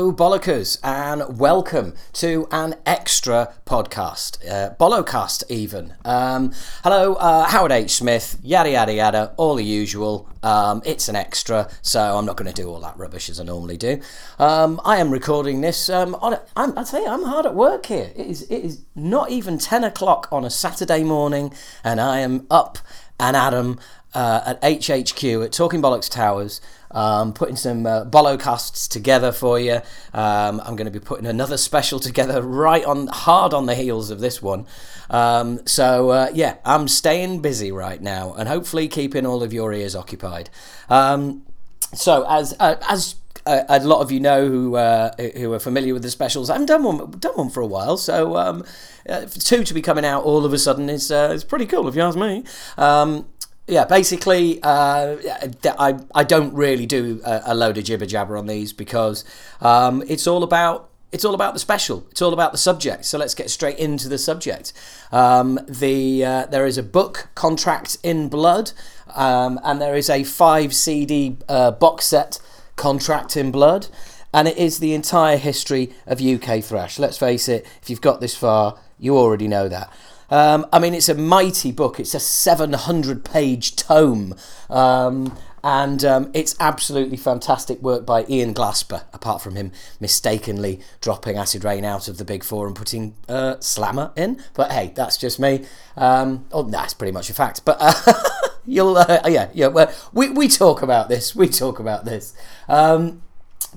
Hello, Bollockers, and welcome to an extra podcast, uh, Bollocast even. Um, hello, uh, Howard H. Smith, yada yada yada, all the usual. Um, it's an extra, so I'm not going to do all that rubbish as I normally do. Um, I am recording this um, on. A, I'm, I tell you, I'm hard at work here. It is. It is not even ten o'clock on a Saturday morning, and I am up and Adam uh, at HHQ at Talking Bollocks Towers. Um, putting some uh, Bollocasts together for you. Um, I'm going to be putting another special together right on hard on the heels of this one. Um, so uh, yeah, I'm staying busy right now, and hopefully keeping all of your ears occupied. Um, so as uh, as uh, a lot of you know who uh, who are familiar with the specials. I haven't done one done one for a while, so um, uh, two to be coming out all of a sudden is uh, is pretty cool if you ask me. Um, yeah, basically, uh, I I don't really do a, a load of jibber jabber on these because um, it's all about it's all about the special. It's all about the subject. So let's get straight into the subject. Um, the uh, there is a book, Contract in Blood, um, and there is a five CD uh, box set, Contract in Blood, and it is the entire history of UK thrash. Let's face it. If you've got this far, you already know that. Um, I mean, it's a mighty book. It's a 700 page tome. Um, and um, it's absolutely fantastic work by Ian Glasper, apart from him mistakenly dropping Acid Reign out of the Big Four and putting uh, Slammer in. But hey, that's just me. Um, oh, that's pretty much a fact. But uh, you'll, uh, yeah, yeah, well, we, we talk about this. We talk about this. Um,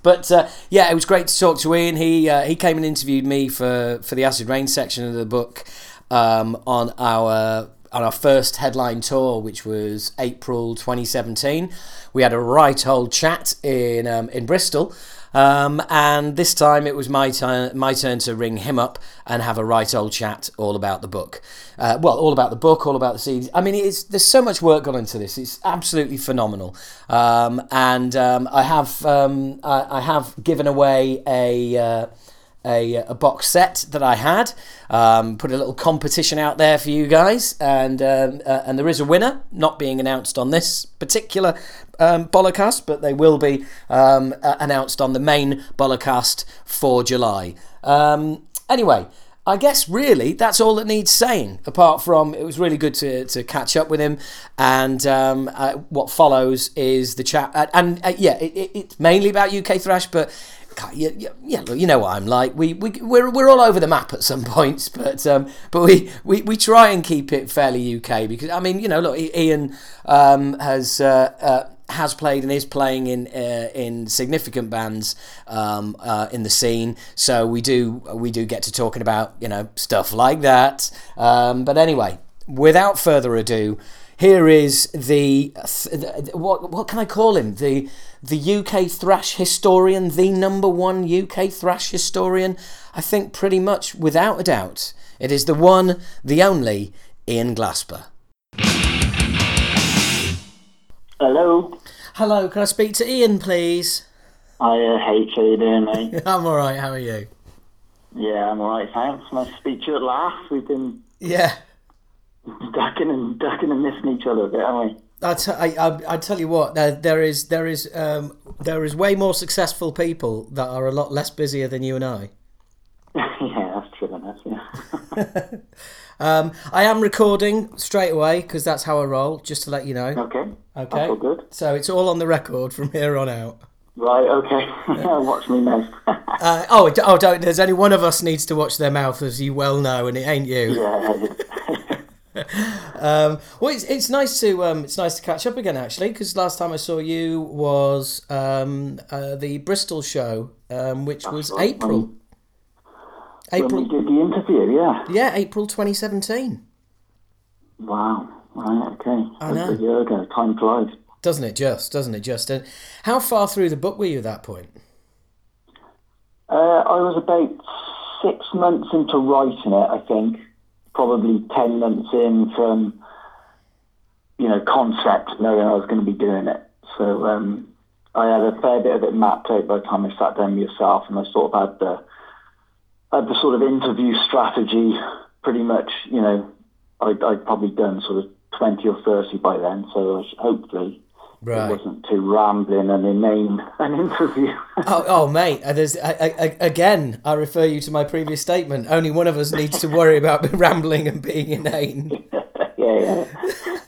but uh, yeah, it was great to talk to Ian. He uh, he came and interviewed me for, for the Acid Reign section of the book um, on our on our first headline tour, which was April 2017. We had a right old chat in um, in Bristol. Um, and this time it was my turn, my turn to ring him up and have a right old chat all about the book. Uh, well, all about the book, all about the CDs. I mean, it's, there's so much work gone into this. It's absolutely phenomenal. Um, and um, I have um, I, I, have given away a. Uh, a, a box set that I had. Um, put a little competition out there for you guys, and um, uh, and there is a winner, not being announced on this particular um, Bollocast, but they will be um, uh, announced on the main Bollocast for July. Um, anyway. I guess really that's all that needs saying. Apart from it was really good to, to catch up with him, and um, uh, what follows is the chat. Uh, and uh, yeah, it, it, it's mainly about UK thrash, but yeah, yeah, look, you know what I'm like. We we we're, we're all over the map at some points, but um, but we, we, we try and keep it fairly UK because I mean, you know, look, Ian um, has uh, uh, has played and is playing in uh, in significant bands um, uh, in the scene, so we do we do get to talking about you know stuff like that. Um, but anyway, without further ado, here is the what what can I call him the the UK thrash historian, the number one UK thrash historian. I think pretty much without a doubt, it is the one, the only Ian Glasper. Hello. Hello, can I speak to Ian, please? I uh, hate you doing, mate. I'm all right. How are you? Yeah, I'm all right. Thanks. Nice to speak to you at last. We've been yeah ducking and ducking and missing each other a bit, haven't we? I, t- I, I, I tell you what, there, there is there is um, there is way more successful people that are a lot less busier than you and I. yeah, that's true enough. Yeah. um, I am recording straight away because that's how I roll. Just to let you know. Okay. Okay. All good. So it's all on the record from here on out. Right. Okay. watch me now. uh, oh, oh, don't. There's only one of us needs to watch their mouth, as you well know, and it ain't you. Yeah. Um, well, it's, it's nice to um, it's nice to catch up again actually because last time I saw you was um, uh, the Bristol show, um, which was right. April. When, April. When we did the interview, yeah. Yeah, April 2017. Wow. Right. Okay. I know. A year ago. Time flies. Doesn't it just? Doesn't it just? And how far through the book were you at that point? Uh, I was about six months into writing it, I think probably 10 months in from, you know, concept, knowing I was going to be doing it. So um, I had a fair bit of it mapped out by the time I sat down with yourself, and I sort of had the, had the sort of interview strategy pretty much, you know, I'd, I'd probably done sort of 20 or 30 by then, so hopefully Right. It wasn't too rambling and inane an interview. Oh, oh, mate! uh, There's I, I, I- again. I refer you to my previous statement. Only one of us needs to worry about rambling and being inane. yeah, yeah.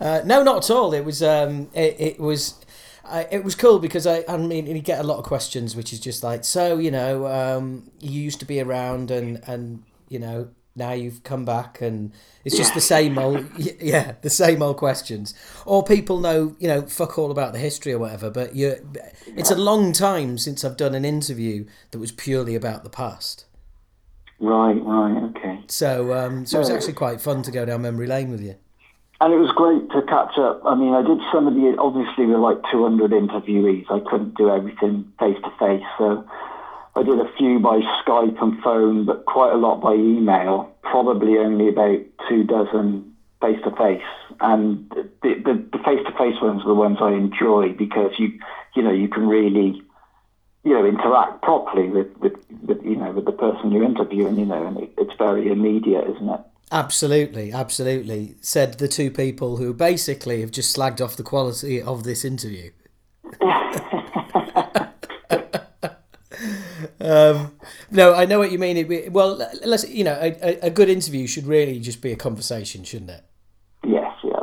Uh, no, not at all. It was um, it, it was. I, it was cool because I, I mean, you get a lot of questions, which is just like, so you know, um, you used to be around, and and you know, now you've come back, and it's just the same old, yeah, the same old questions. Or people know, you know, fuck all about the history or whatever. But you, it's a long time since I've done an interview that was purely about the past. Right, right, okay. So, um, so it was actually quite fun to go down memory lane with you. And it was great to catch up. I mean, I did some of the, obviously, with like 200 interviewees, I couldn't do everything face to face. So I did a few by Skype and phone, but quite a lot by email, probably only about two dozen face to face. And the face to face ones are the ones I enjoy because you, you know, you can really, you know, interact properly with, with, with you know, with the person you're interviewing, you know, and it, it's very immediate, isn't it? Absolutely, absolutely. Said the two people who basically have just slagged off the quality of this interview. um, no, I know what you mean. It, well, let's you know, a, a good interview should really just be a conversation, shouldn't it? Yes, yeah.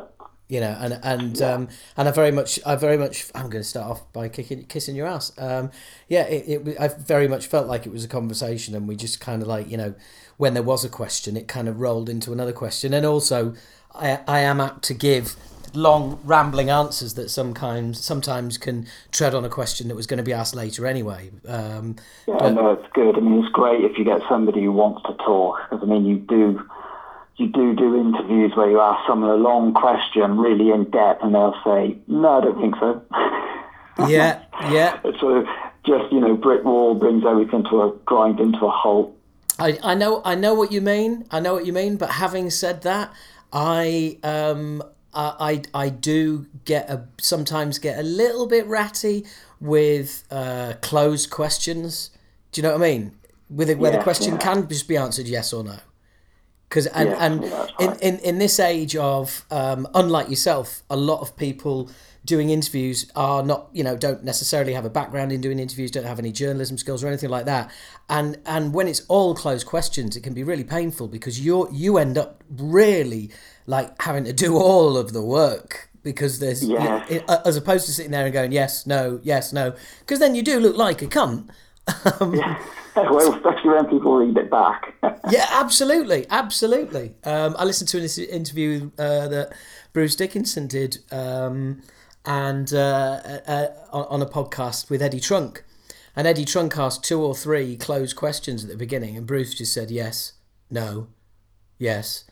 You know, and and um, and I very much, I very much, I'm going to start off by kicking, kissing your ass. Um, yeah, it, it, I very much felt like it was a conversation, and we just kind of like, you know, when there was a question, it kind of rolled into another question, and also, I I am apt to give long rambling answers that sometimes sometimes can tread on a question that was going to be asked later anyway. Um, Yeah, no, it's good. I mean, it's great if you get somebody who wants to talk. Because I mean, you do, you do do interviews where you ask someone a long question, really in depth, and they'll say, "No, I don't think so." yeah, yeah. Of just you know, brick wall brings everything to a grind into a halt. I, I know I know what you mean. I know what you mean. But having said that, I um I I, I do get a sometimes get a little bit ratty with uh, closed questions. Do you know what I mean? With it, where the question yeah. can just be answered yes or no. Because and Yeah, and yeah, in, in in this age of um, unlike yourself, a lot of people doing interviews are not you know don't necessarily have a background in doing interviews, don't have any journalism skills or anything like that. And and when it's all closed questions, it can be really painful because you you end up really like having to do all of the work because there's Yeah. i- as opposed to sitting there and going yes no yes no because then you do look like a cunt. well, especially when people read it back. Yeah, absolutely, absolutely. Um, I listened to an interview uh, that Bruce Dickinson did, um, and uh, uh, on on a podcast with Eddie Trunk, and Eddie Trunk asked two or three closed questions at the beginning, and Bruce just said yes, no, yes,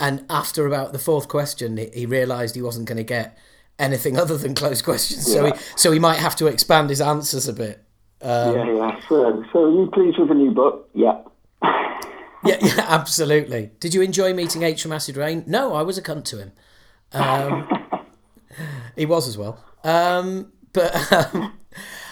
and after about the fourth question, he, he realised he wasn't going to get anything other than closed questions, so he so he might have to expand his answers a bit. Um, yeah, yeah. So, so are you pleased with the new book? Yeah. Yeah, yeah, absolutely. Did you enjoy meeting H from Acid Reign? No, I was a cunt to him. Um, he was as well. Um, but um,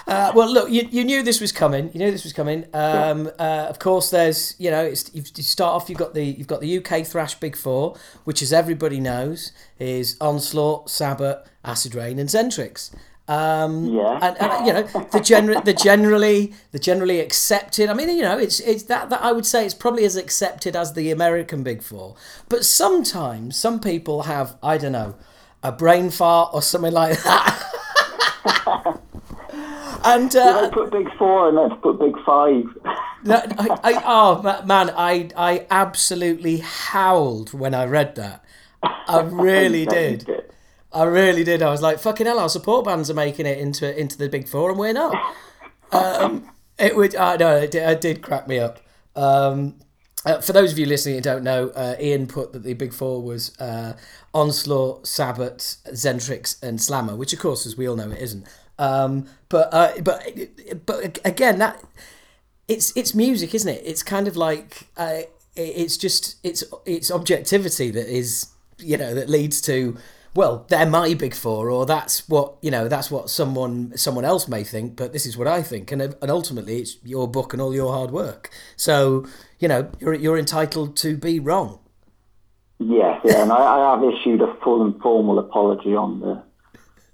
uh, well, look, you, you knew this was coming. You knew this was coming. Um, uh, of course, there's you know, it's, you you start off. You've got the you've got the UK thrash big four, which as everybody knows is Onslaught, Sabbat, Acid Reign, and Xentrix. Um, Yeah. and, and you know the gener- the generally the generally accepted. I mean, you know, it's it's that that I would say it's probably as accepted as the American Big Four. But sometimes some people have I don't know a brain fart or something like that. and uh, put big four and let's put big five. that, I, I, oh man, I I absolutely howled when I read that. I really did. I really did. I was like, "Fucking hell!" Our support bands are making it into into the big four, and we're not. Um, it would. I know it did, it did crack me up. Um, uh, for those of you listening who don't know, uh, Ian put that the big four was uh, Onslaught, Sabbat, Xentrix, and Slammer, which of course, as we all know, it isn't. Um, but uh, but but again, that it's it's music, isn't it? It's kind of like uh, it's just it's it's objectivity that is you know that leads to well they're my big four or that's what you know that's what someone someone else may think but this is what I think. And and ultimately it's your book and all your hard work. So you know you're you're entitled to be wrong. Yes, yeah, and I, I have issued a full and formal apology on the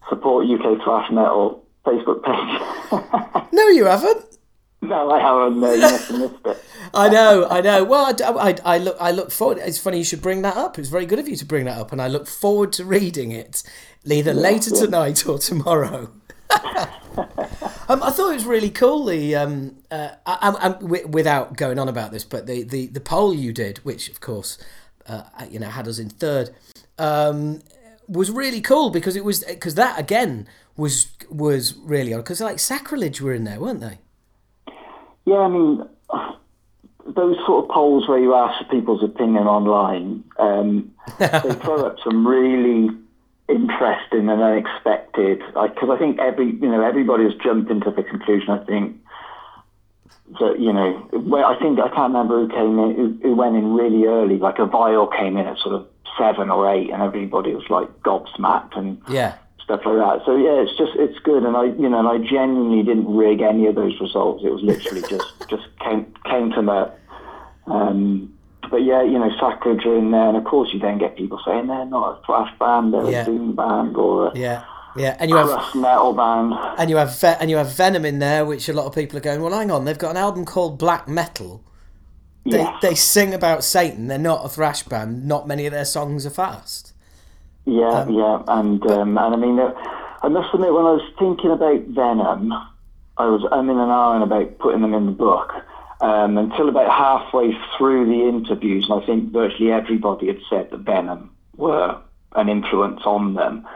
support UK thrash metal Facebook page. no, you haven't. No, I haven't. No, you must have missed it. I know, I know. Well, I, I, I, look, I look forward. It's funny you should bring that up. It's very good of you to bring that up, and I look forward to reading it, either yeah, later yeah. tonight or tomorrow. um, I thought it was really cool. The um, uh, I, I, I, without going on about this, but the, the, the poll you did, which of course, uh, you know, had us in third, um, was really cool because it was because that again was was really odd because like sacrilege were in there, weren't they? Yeah, I mean, those sort of polls where you ask for people's opinion online, um, they throw up some really interesting and unexpected. Because I, I think every you know everybody has jumped into the conclusion. I think that you know, where I think I can't remember who came in, who, who went in really early. Like a vial came in at sort of seven or eight, and everybody was like gobsmacked and yeah stuff like that. So yeah, it's just it's good, and I you know and I genuinely didn't rig any of those results. It was literally just just came came to me. Um, but yeah, you know, sacrilege are in there, and of course you then get people saying they're not a thrash band, they're yeah. a doom band, or a yeah. Yeah, and you have metal band, and you have and you have Venom in there, which a lot of people are going. Well, hang on, they've got an album called Black Metal. They yes. they sing about Satan. They're not a thrash band. Not many of their songs are fast. Yeah, um, yeah, and um, and I mean, I must admit, when I was thinking about Venom, I was I'm in an hour and about putting them in the book. Um, until about halfway through the interviews, and I think virtually everybody had said that Venom were an influence on them.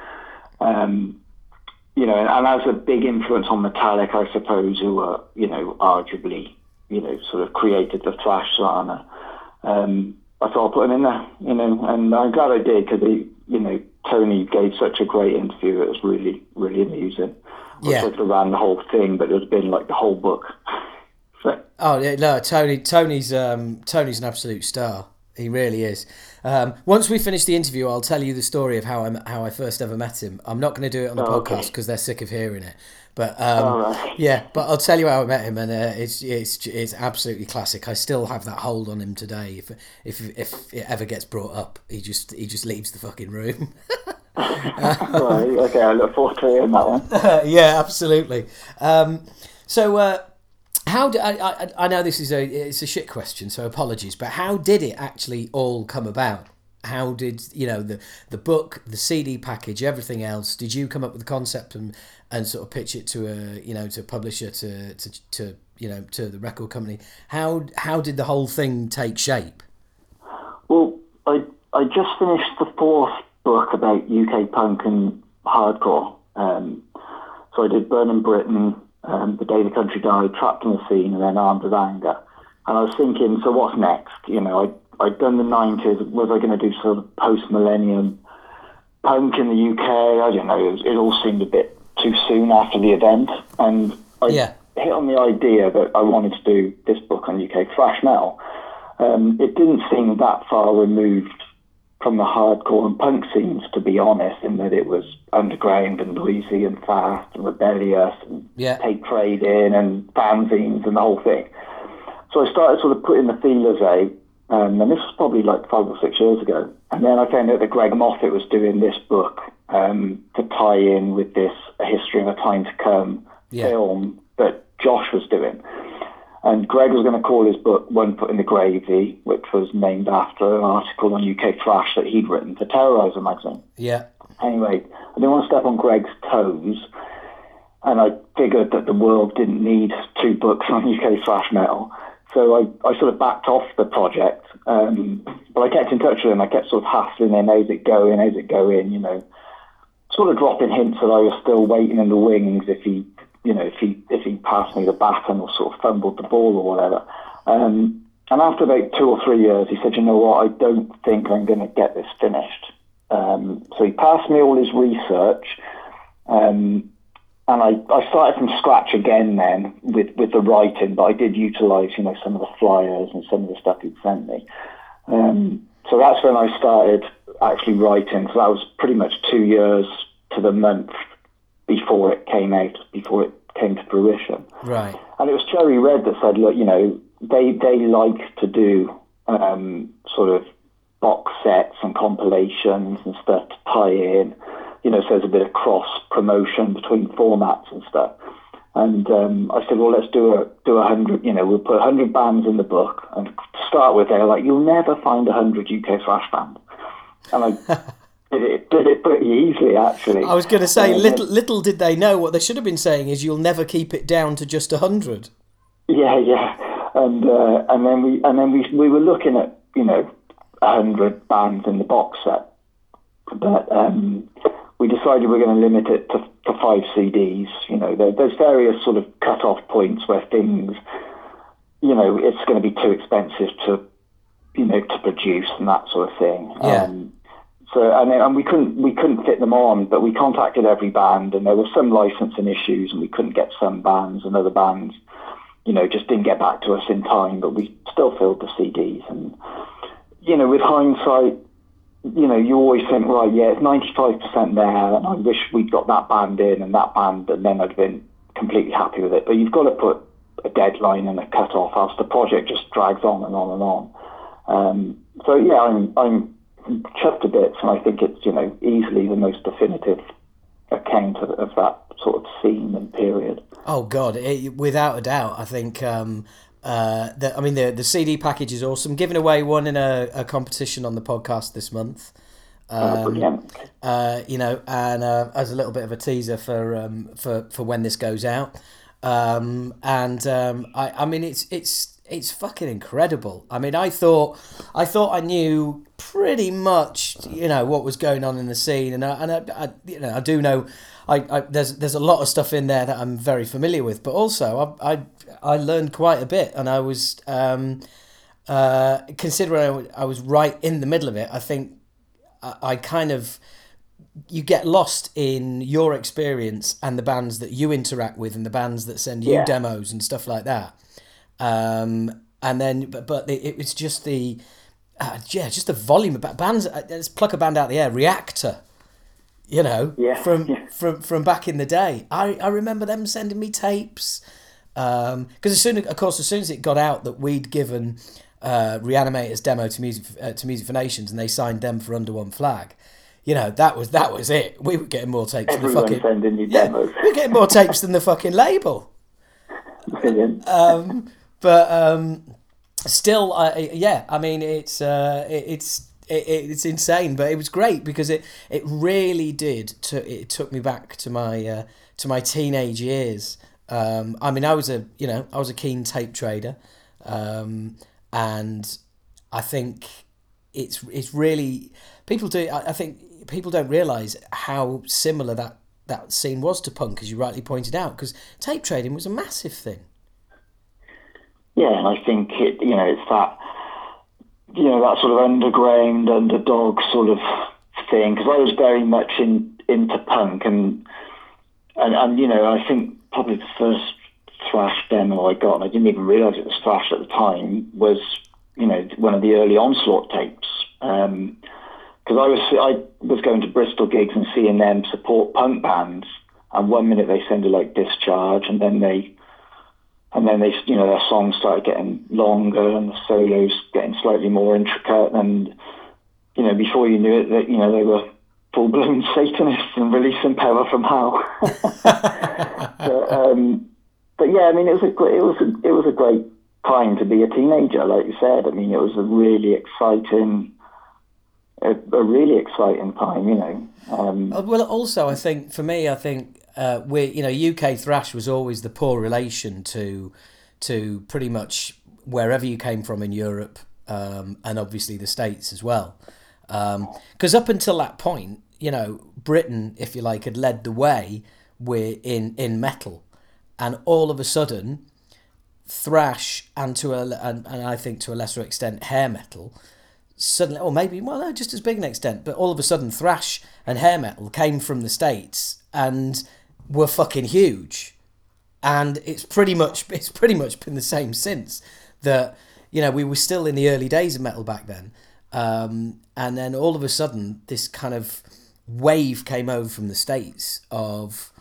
Um, you know, and, and, as a big influence on Metallica, I suppose, who were, you know, arguably, you know, sort of created the thrash genre. Um, I thought I'll put him in there, you know, and I'm glad I did because they, you know, Tony gave such a great interview. It was really, really amusing. I yeah. could have ran the whole thing, but it has been like the whole book. oh yeah, no, Tony. Tony's um, Tony's an absolute star. He really is. Um, once we finish the interview, I'll tell you the story of how I how I first ever met him. I'm not going to do it on the oh, podcast because they're sick of hearing it. But um, right. yeah, but I'll tell you how I met him, and uh, it's it's it's absolutely classic. I still have that hold on him today. If if if it ever gets brought up, he just he just leaves the fucking room. right, okay, I look forward to hearing that one. yeah, absolutely. Um, so. Uh, how do, I, I, I know this is a it's a shit question, so apologies. But how did it actually all come about? how did you know the the book the cd package everything else did you come up with the concept and and sort of pitch it to a you know to a publisher to to, to you know to the record company how how did the whole thing take shape well i i just finished the fourth book about uk punk and hardcore um, so i did burning britain um, the day the country died trapped in the scene and then armed with anger and i was thinking so what's next you know i I'd done the 90s. Was I going to do sort of post millennium punk in the UK? I don't know. It, was, it, all seemed a bit too soon after the event. And I yeah. hit on the idea that I wanted to do this book on UK thrash metal. Um, it didn't seem that far removed from the hardcore and punk scenes, to be honest, in that it was underground and noisy and fast and rebellious and yeah. take trade in and fanzines and the whole thing. So I started sort of putting the feelers out um, and this was probably like five or six years ago. And then I found out that Greg Moffat was doing this book um, to tie in with this A History of a Time to Come yeah. film that Josh was doing. And Greg was going to call his book One Foot in the Gravy, which was named after an article on UK thrash that he'd written for Terrorizer magazine. Yeah. Anyway, I didn't want to step on Greg's toes. And I figured that the world didn't need two books on UK thrash metal. So I, I sort of backed off the project, um, but I kept in touch with him. I kept sort of hassling him, how's it going, how's it going, you know, sort of dropping hints that I was still waiting in the wings if he, you know, if he if he passed me the baton or sort of fumbled the ball or whatever. Um, and after about two or three years, he said, you know what, I don't think I'm going to get this finished. Um, so he passed me all his research. Um, and I, I started from scratch again then with, with the writing, but I did utilise, you know, some of the flyers and some of the stuff he'd sent me. Um, so that's when I started actually writing. So that was pretty much two years to the month before it came out, before it came to fruition. Right. And it was Cherry Red that said, look, you know, they they like to do um, sort of box sets and compilations and stuff to tie in you know, so there's a bit of cross promotion between formats and stuff. And um, I said, well, let's do a do a hundred. You know, we'll put a hundred bands in the book. And to start with, they were like, you'll never find a hundred UK thrash bands. And I did it did it pretty easily, actually. I was going to say, little little did they know what they should have been saying is, you'll never keep it down to just a hundred. Yeah, yeah. And uh, and then we and then we we were looking at you know a hundred bands in the box set, but um, we decided we are going to limit it to, to five CDs. You know, there, there's various sort of cut-off points where things, you know, it's going to be too expensive to, you know, to produce and that sort of thing. Yeah. Um, so and, and we couldn't we couldn't fit them on, but we contacted every band, and there were some licensing issues, and we couldn't get some bands, and other bands, you know, just didn't get back to us in time. But we still filled the CDs, and you know, with hindsight, you know, you always think, right, yeah, it's 95% there, and I wish we'd got that band in and that band, and then I'd been completely happy with it. But you've got to put a deadline and a cut off, else the project just drags on and on and on. Um, so, yeah, I'm, I'm chuffed a bit, and I think it's, you know, easily the most definitive account of, of that sort of scene and period. Oh, God, it, without a doubt. I think um, uh, the, I mean, the the CD package is awesome. Giving away one in a, a competition on the podcast this month. Oh, um, uh, you know, and uh, as a little bit of a teaser for um, for for when this goes out. Um, and um, I, I mean, it's it's it's fucking incredible. I mean, I thought I thought I knew pretty much, you know, what was going on in the scene, and I, and I, I you know, I do know. I, I, there's there's a lot of stuff in there that I'm very familiar with, but also I, I I learned quite a bit, and I was um, uh, considering I, I was right in the middle of it. I think I, I kind of you get lost in your experience and the bands that you interact with and the bands that send you Yeah. demos and stuff like that. Um, and then, but, but it, it was just the, uh, yeah, just the volume of bands. uh, Let's pluck a band out of the air. Reactor, you know, Yeah, from yeah. from from back in the day. I, I remember them sending me tapes. Because as soon, of course, as soon as it got out that we'd given uh, Reanimator's demo to Music uh, to Music for Nations and they signed them for Under One Flag, you know that was that was it. We were getting more tapes than the Everyone fucking sending you yeah, demos. we were getting more tapes than the fucking label. Brilliant. Um, but um, still, yeah, I mean it's uh, it, it's it, it's insane, but it was great because it it really did. It took me back to my uh, to my teenage years. Um, I mean, I was a you know I was a keen tape trader, um, and I think it's it's really people do. I, I think people don't realise how similar that that scene was to punk, as you rightly pointed out, because tape trading was a massive thing. Yeah, and I think it, you know, it's that, you know, that sort of underground, underdog sort of thing. Because I was very much in into punk, and and and you know, I think probably the first thrash demo I got, and I didn't even realise it was thrash at the time, was you know one of the early onslaught tapes. Um, because I was I was going to Bristol gigs and seeing them support punk bands, and one minute they sounded like Discharge, and then they and then they, you know, their songs started getting longer and the solos getting slightly more intricate, and you know, before you knew it, that you know they were full blown Satanists and releasing power from hell. but, um, but yeah, I mean, it was a it was a, it was a great time to be a teenager, like you said. I mean, it was a really exciting, a, a really exciting time, you know. Um, Uh, Well, also, I think for me, I think uh, we, you know, UK thrash was always the poor relation to to pretty much wherever you came from in Europe, um, and obviously the states as well. Because up until that point, you know, Britain, if you like, had led the way with in in metal, and all of a sudden, thrash and to a and, and I think to a lesser extent hair metal suddenly, or maybe, well, no, just as big an extent, but all of a sudden, thrash and hair metal came from the States and were fucking huge. And it's pretty much, it's pretty much been the same since. That, you know, we were still in the early days of metal back then. Um, and then all of a sudden, this kind of wave came over from the States of,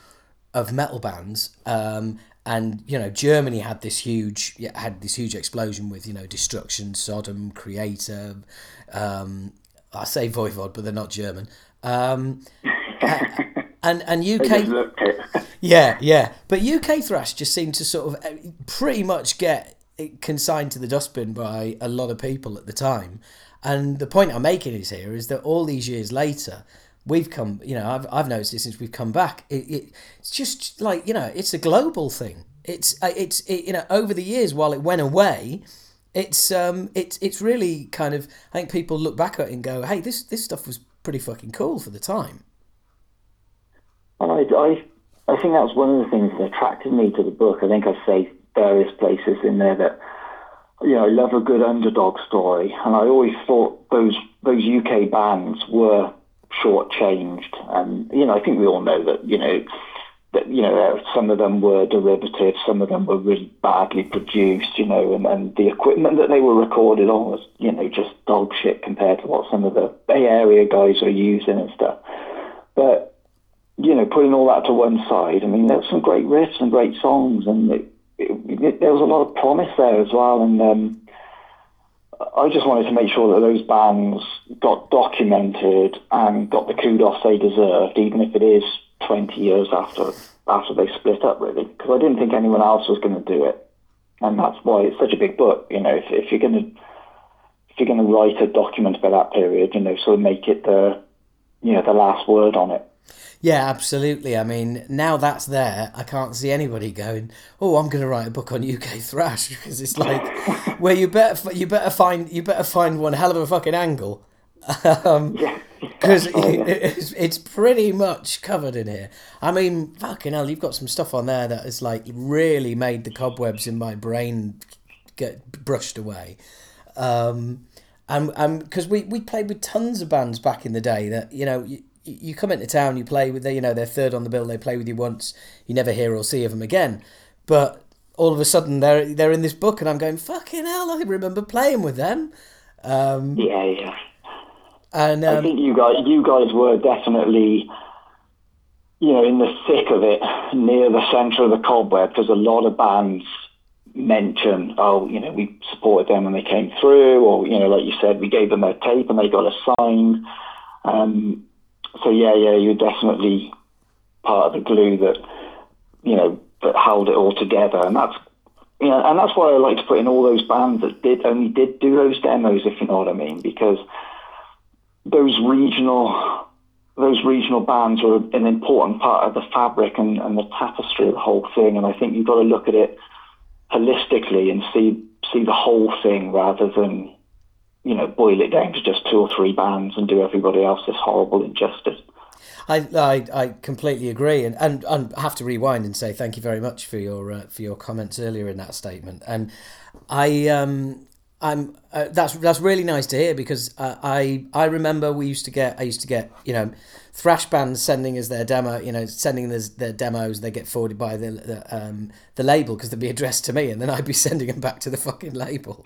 of metal bands. Um, and you know Germany had this huge had this huge explosion with you know Destruction, Sodom, Kreator. Um, I say Voivod, but they're not German. Um, and and UK just looked it. Yeah, yeah. But UK thrash just seemed to sort of uh, pretty much get consigned to the dustbin by a lot of people at the time. And the point I'm making is here is that all these years later, we've come. You know, I've I've noticed it since we've come back. It, it it's just like you know, it's a global thing. It's uh, it's it, you know over the years while it went away. It's um it's it's really kind of I think people look back at it and go, hey, this this stuff was pretty fucking cool for the time. And I, I, I think that's one of the things that attracted me to the book. I think I say various places in there that, you know, I love a good underdog story, and I always thought those those UK bands were shortchanged. And you know, I think we all know that, you know, that you know uh, some of them were derivative, some of them were really badly produced, you know, and, and the equipment that they were recorded on was, you know, just dog shit compared to what some of the Bay Area guys are using and stuff. But you know, putting all that to one side, I mean, there were some great riffs and great songs, and it, it, it, there was a lot of promise there as well. And um, I just wanted to make sure that those bands got documented and got the kudos they deserved, even if it is 20 years after after they split up, really, because I didn't think anyone else was going to do it, and that's why it's such a big book. You know, if, if you're going to if you're going to write a document about that period, you know, sort of make it the you know the last word on it. Yeah, absolutely. I mean, now that's there, I can't see anybody going, "Oh, I'm going to write a book on UK thrash," because it's like, well, you better you better find you better find one hell of a fucking angle, because um, it's, it's pretty much covered in here. I mean, fucking hell, you've got some stuff on there that has like really made the cobwebs in my brain get brushed away. Um, and because we, we played with tons of bands back in the day that you know you, you come into town you play with them, you know they're third on the bill they play with you once you never hear or see of them again. But all of a sudden they're they're in this book and I'm going fucking hell I remember playing with them. Um, yeah yeah. and um, I think you guys you guys were definitely you know in the thick of it near the center of the cobweb because a lot of bands mention, oh, you know, we supported them when they came through, or you know, like you said, we gave them a tape and they got a sign. Um, so yeah, yeah, you're definitely part of the glue that you know that held it all together, and that's you know, and that's why I like to put in all those bands that did only did do those demos, if you know what I mean, because those regional those regional bands are an important part of the fabric and, and the tapestry of the whole thing, and I think you've got to look at it holistically and see see the whole thing rather than you know boil it down to just two or three bands and do everybody else this horrible injustice. I, I, I completely agree, and, and and have to rewind and say thank you very much for your uh, for your comments earlier in that statement. And I um I'm uh, that's that's really nice to hear because uh, I I remember we used to get I used to get you know thrash bands sending us their demo you know sending us their demos. They get forwarded by the the, um, the label because they'd be addressed to me and then I'd be sending them back to the fucking label.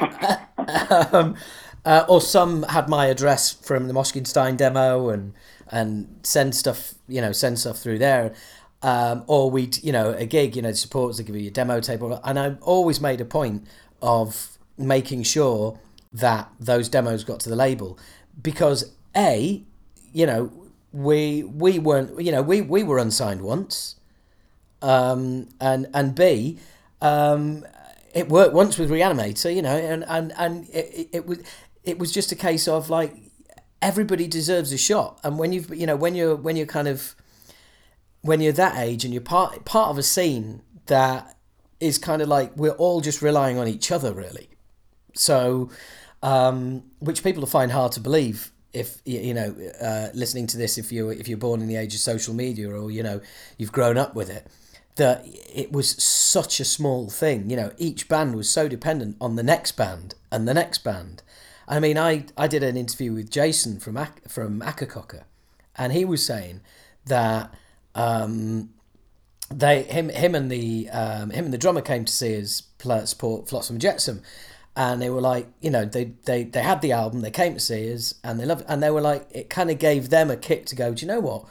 Um, uh, or some had my address from the Moshkinstein demo and and send stuff you know send stuff through there. Um, or we'd you know a gig you know supporters they give you a demo tape. And I always made a point of making sure that those demos got to the label. Because a you know we we weren't you know we we were unsigned once. Um and and b um it worked once with reanimator you know and and and it, it was it was just a case of like everybody deserves a shot. And when you've you know when you're when you're kind of when you're that age and you're part part of a scene that is kind of like we're all just relying on each other really so, um, which people will find hard to believe if you know uh, listening to this if you if you're born in the age of social media or you know you've grown up with it that it was such a small thing. You know each band was so dependent on the next band and the next band. I mean i i did an interview with jason from from Akakoka and he was saying that um, they him him and the um, him and the drummer came to see us support Flotsam Jetsam and they were like, you know, they they they had the album, they came to see us, and they loved, and they were like, it kind of gave them a kick to go. Do you know what?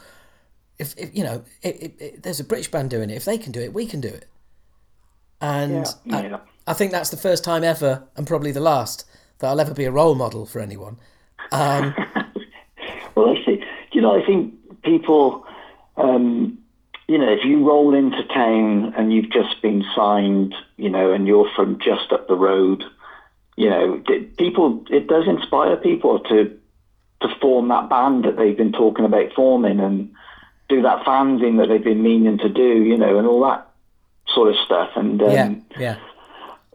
If, if you know, it, it, it, there's a British band doing it. If they can do it, we can do it. And yeah, yeah. I, I think that's the first time ever, and probably the last, that I'll ever be a role model for anyone. Um, well, I see. You know, I think people, um, you know, if you roll into town and you've just been signed, you know, and you're from just up the road, you know, people, it does inspire people to to form that band that they've been talking about forming and do that fanzine that they've been meaning to do, you know, and all that sort of stuff. And um, yeah, yeah,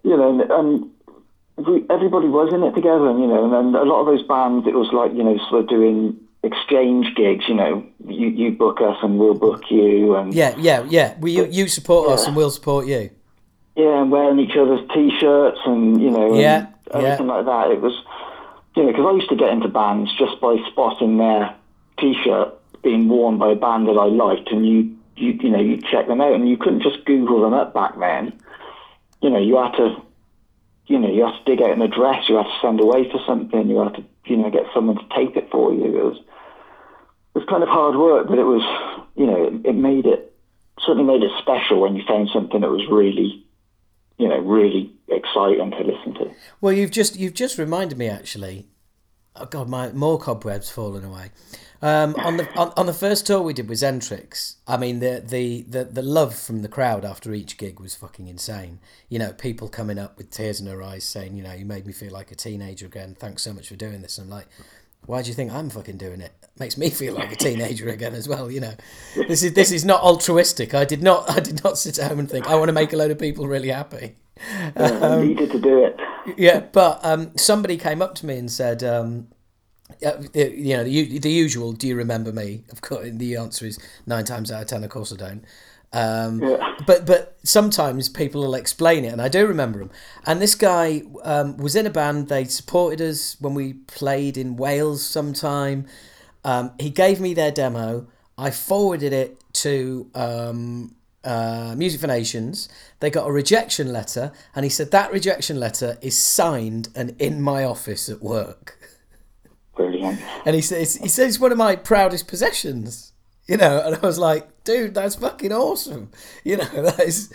you know, and we, everybody was in it together, and you know, and then a lot of those bands, it was like you know, sort of doing exchange gigs. You know, you, you book us and we'll book you, and yeah, yeah, yeah. We you, you support yeah. us and we'll support you. Yeah, and wearing each other's t-shirts and you know, yeah, everything yeah. like that. It was, you know, because I used to get into bands just by spotting their t-shirt being worn by a band that I liked, and you you you know you check them out, and you couldn't just Google them up back then. You know, you had to you know, you had to dig out an address, you had to send away for something, you had to, you know, get someone to tape it for you. It was, it was kind of hard work, but it was, you know, it, it made it, certainly made it special when you found something that was really, you know, really exciting to listen to. Well, you've just, you've just reminded me actually, oh God, my, more cobwebs falling away. Um, on the on, on, the first tour we did with Xentrix, I mean the, the the the love from the crowd after each gig was fucking insane. You know, people coming up with tears in their eyes saying, you know, you made me feel like a teenager again. Thanks so much for doing this. I'm like, why do you think I'm fucking doing it? Makes me feel like a teenager again as well. You know, this is this is not altruistic. I did not I did not sit at home and think I want to make a load of people really happy. Um, needed to do it. Yeah, but um, somebody came up to me and said. Um, uh, you know the, the usual. Do you remember me? Of course, the answer is nine times out of ten. Of course, I don't. Um, yeah. But but sometimes people will explain it, and I do remember them. And this guy um, was in a band. They supported us when we played in Wales. Sometime um, he gave me their demo. I forwarded it to um, uh, Music for Nations. They got a rejection letter, and he said that rejection letter is signed and in my office at work. Brilliant. And he says he says it's one of my proudest possessions. You know, and I was like, dude, that's fucking awesome. You know, that is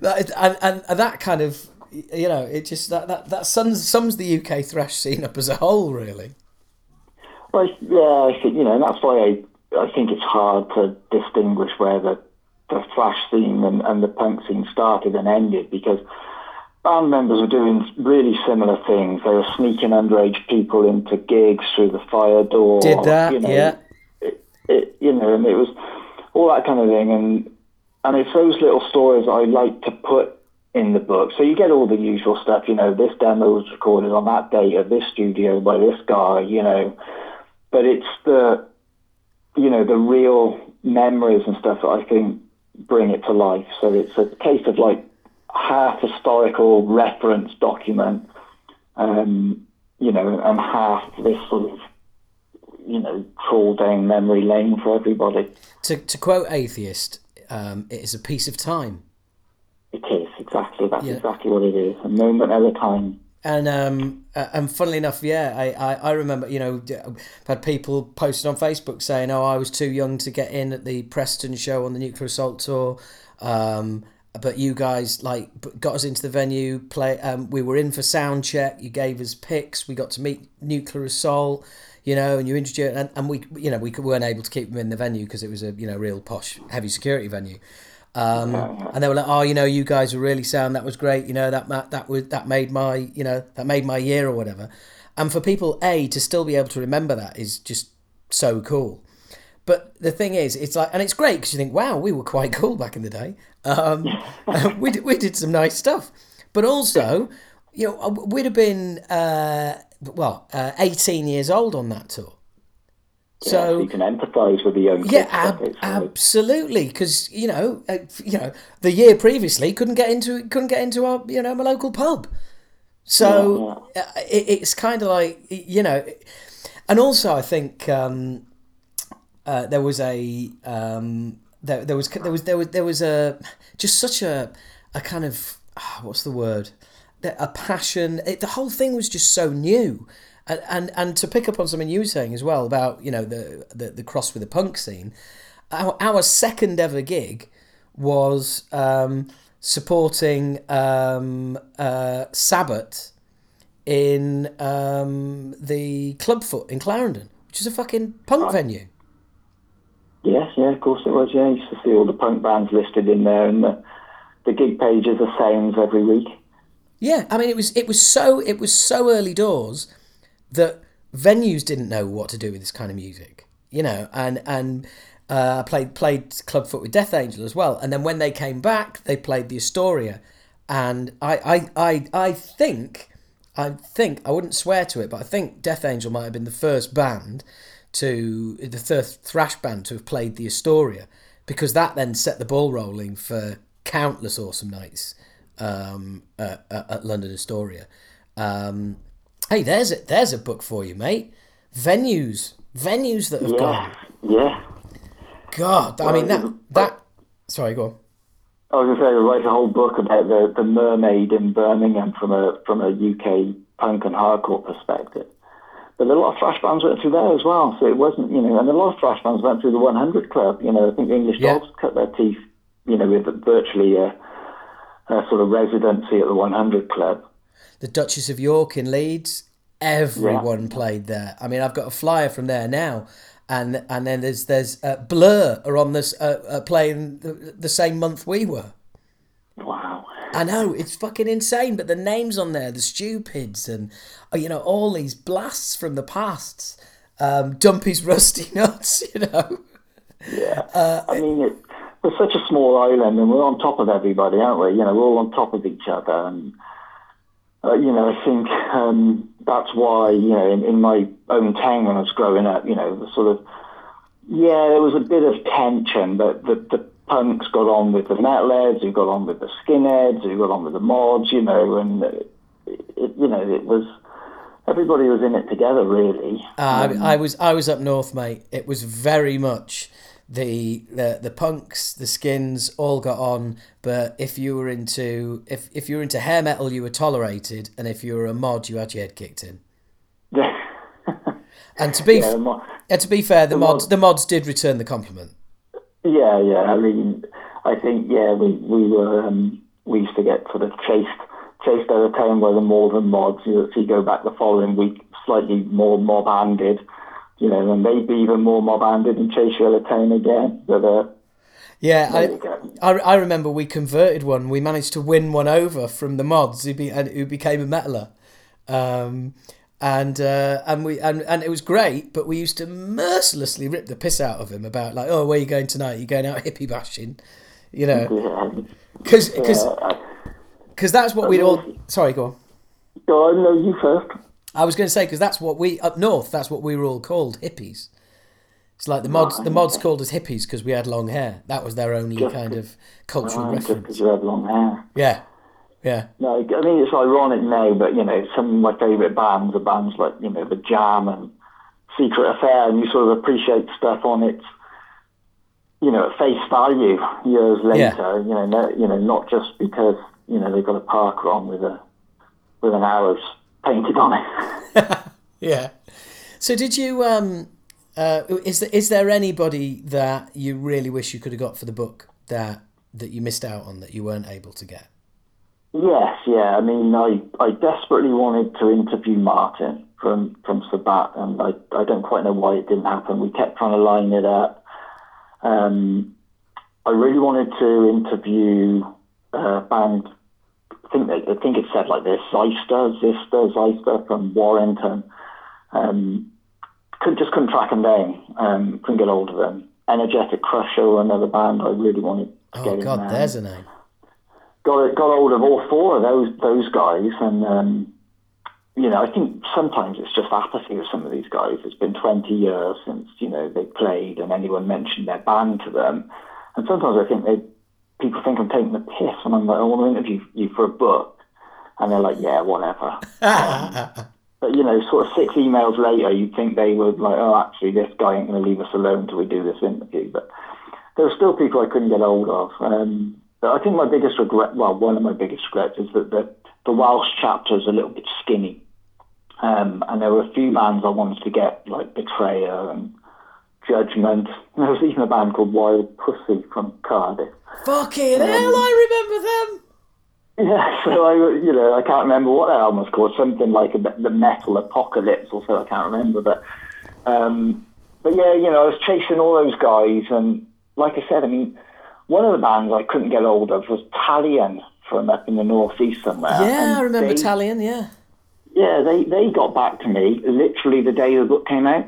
that is, and, and, and that kind of you know, it just that that, that sums sums the UK thrash scene up as a whole, really. Well, yeah, I think you know, and that's why I I think it's hard to distinguish where the the thrash scene and, and the punk scene started and ended because band members were doing really similar things. They were sneaking underage people into gigs through the fire door. Did that? You know, yeah. It, it, you know, and it was all that kind of thing, and and it's those little stories I like to put in the book. So you get all the usual stuff. You know, this demo was recorded on that date at this studio by this guy. You know, but it's the you know the real memories and stuff that I think bring it to life. So it's a case of like half historical reference document, um, you know, and half this sort of, you know, crawl down memory lane for everybody. To, to quote Atheist, um, it is a piece of time. It is, exactly. That's yeah. exactly what it is. A moment at a time. And um, and funnily enough, yeah, I, I, I remember, you know, had people posted on Facebook saying, oh, I was too young to get in at the Preston show on the Nuclear Assault tour. Um, but you guys like got us into the venue. Play. Um, we were in for sound check. You gave us picks. We got to meet Nuclear Assault. You know, and you introduced, and, and we, you know, we weren't able to keep them in the venue because it was a, you know, real posh, heavy security venue. Um, and they were like, "Oh, you know, you guys were really sound. That was great. You know, that that was that made my, you know, that made my year or whatever." And for people, a to still be able to remember that is just so cool. But the thing is, it's like, and it's great because you think, wow, we were quite cool back in the day. Um, we, did, we did some nice stuff. But also, you know, uh, we'd have been, uh, well, uh, 18 years old on that tour. Yeah, so, you can empathise with the young kids. Yeah, ab- absolutely. Because you know, uh, you know, the year previously couldn't get into couldn't get into our you know my local pub. So yeah, yeah. Uh, it, it's kind of like you know, and also I think um, uh, there was a um, there, there was there was there was there was a just such a a kind of oh, what's the word a passion it, the whole thing was just so new and, and and to pick up on something you were saying as well about you know the the, the cross with the punk scene our, our second ever gig was um, supporting um, uh, Sabbat in um, the Clubfoot in Clarendon which is a fucking punk venue Yes, yeah, of course it was. Yeah, you used to see all the punk bands listed in there, and the the gig pages are sounds every week. Yeah, I mean it was it was so it was so early doors that venues didn't know what to do with this kind of music, you know, and and uh, played played Clubfoot with Death Angel as well, and then when they came back, they played the Astoria, and I I I, I think I think I wouldn't swear to it, but I think Death Angel might have been the first band to the first thrash band to have played the Astoria because that then set the ball rolling for countless awesome nights um, at, at, London Astoria. Um, hey, there's a, there's a book for you, mate. Venues, venues that have yeah, gone. Yeah. God, I mean that that. Sorry, go on. I was going to say, I write a whole book about the, the mermaid in Birmingham from a from a UK punk and hardcore perspective. But a lot of thrash bands went through there as well. So it wasn't, you know, and a lot of thrash bands went through the 100 Club. You know, I think the English yeah. Dogs cut their teeth, you know, with virtually a, a sort of residency at the 100 Club. The Duchess of York in Leeds, everyone yeah. played there. I mean, I've got a flyer from there now. And and then there's there's uh, Blur are on this uh, uh, playing the, the same month we were. Wow. I know it's fucking insane, but the names on there, the stupids, and uh, you know all these blasts from the past, um, Dumpy's rusty nuts, you know. Yeah, uh, I mean it, we're such a small island, and we're on top of everybody, aren't we? You know, we're all on top of each other, and uh, you know, I think um, that's why you know in, in my own town when I was growing up, you know, the sort of yeah, there was a bit of tension, but the, the punks got on with the metalheads, who got on with the skinheads, who got on with the mods, you know, and it, it, you know it was everybody was in it together, really. Uh, um, I, I was I was up north, mate. It was very much the, the the punks, the skins all got on, but if you were into if if you were into hair metal, you were tolerated, and if you were a mod, you had your head kicked in. Yeah. and to be yeah, and to be fair, the, the mods mod- the mods did return the compliment. Yeah, yeah. I mean, I think yeah, we we were um, we used to get sort of chased chased out of town by the more than mods. You know, so you go back the following week, slightly more mob handed, you know, and they'd be even more mob handed and chase you out of town again. But uh, yeah, I, I, I remember we converted one. We managed to win one over from the mods who be and who became a metaler. Um, and uh, and we and, and it was great, but we used to mercilessly rip the piss out of him about like, oh, where are you going tonight? You going out hippie bashing, you know? Because because because that's what we'd all. Sorry, go on. Go on, no, you first. I was going to say because that's what we up north. That's what we were all called hippies. It's like the mods. The mods called us hippies because we had long hair. That was their only just kind of cultural uh, reference. Because you had long hair. Yeah, yeah. No, I mean it's ironic now, but you know, some of my favourite bands are bands like you know the Jam and Secret Affair, and you sort of appreciate stuff on its you know at face value years later. Yeah. You know, no, you know, not just because you know they've got a Parker on with a with an arrow painted on it. yeah. So did you? Um, uh, is there is there anybody that you really wish you could have got for the book that that you missed out on that you weren't able to get? Yes, yeah. I mean, I, I desperately wanted to interview Martin from from Sabbat, and I, I don't quite know why it didn't happen. We kept trying to line it up. Um, I really wanted to interview a band. I think I think it said like this: Zeister, Zister, Zeister from Warrington. Um, could just couldn't track them down. Um, couldn't get hold of them. Energetic Crusher, another band I really wanted to oh, get God, in there's a name got got hold of all four of those those guys, and um, you know, I think sometimes it's just apathy with some of these guys. It's been 20 years since you know they played, and anyone mentioned their band to them, and sometimes I think they people think I'm taking the piss, and I'm like, I want to interview you for a book, and they're like, yeah, whatever. um, but you know, sort of six emails later, you'd think they would like, oh, actually, this guy ain't going to leave us alone till we do this interview. But there were still people I couldn't get hold of. Um, but I think my biggest regret, well, one of my biggest regrets is that the, the Welsh chapter is a little bit skinny. Um, and there were a few bands I wanted to get, like Betrayer and Judgment. There was even a band called Wild Pussy from Cardiff. Fucking um, hell, I remember them! Yeah, so I, you know, I can't remember what that album was called. Something like a, the Metal Apocalypse, or so I can't remember. But um, but yeah, you know, I was chasing all those guys, and like I said, I mean, one of the bands I couldn't get hold of was Talion from up in the northeast somewhere. Yeah, I remember they- Italian. Yeah. Yeah, they, they got back to me literally the day the book came out.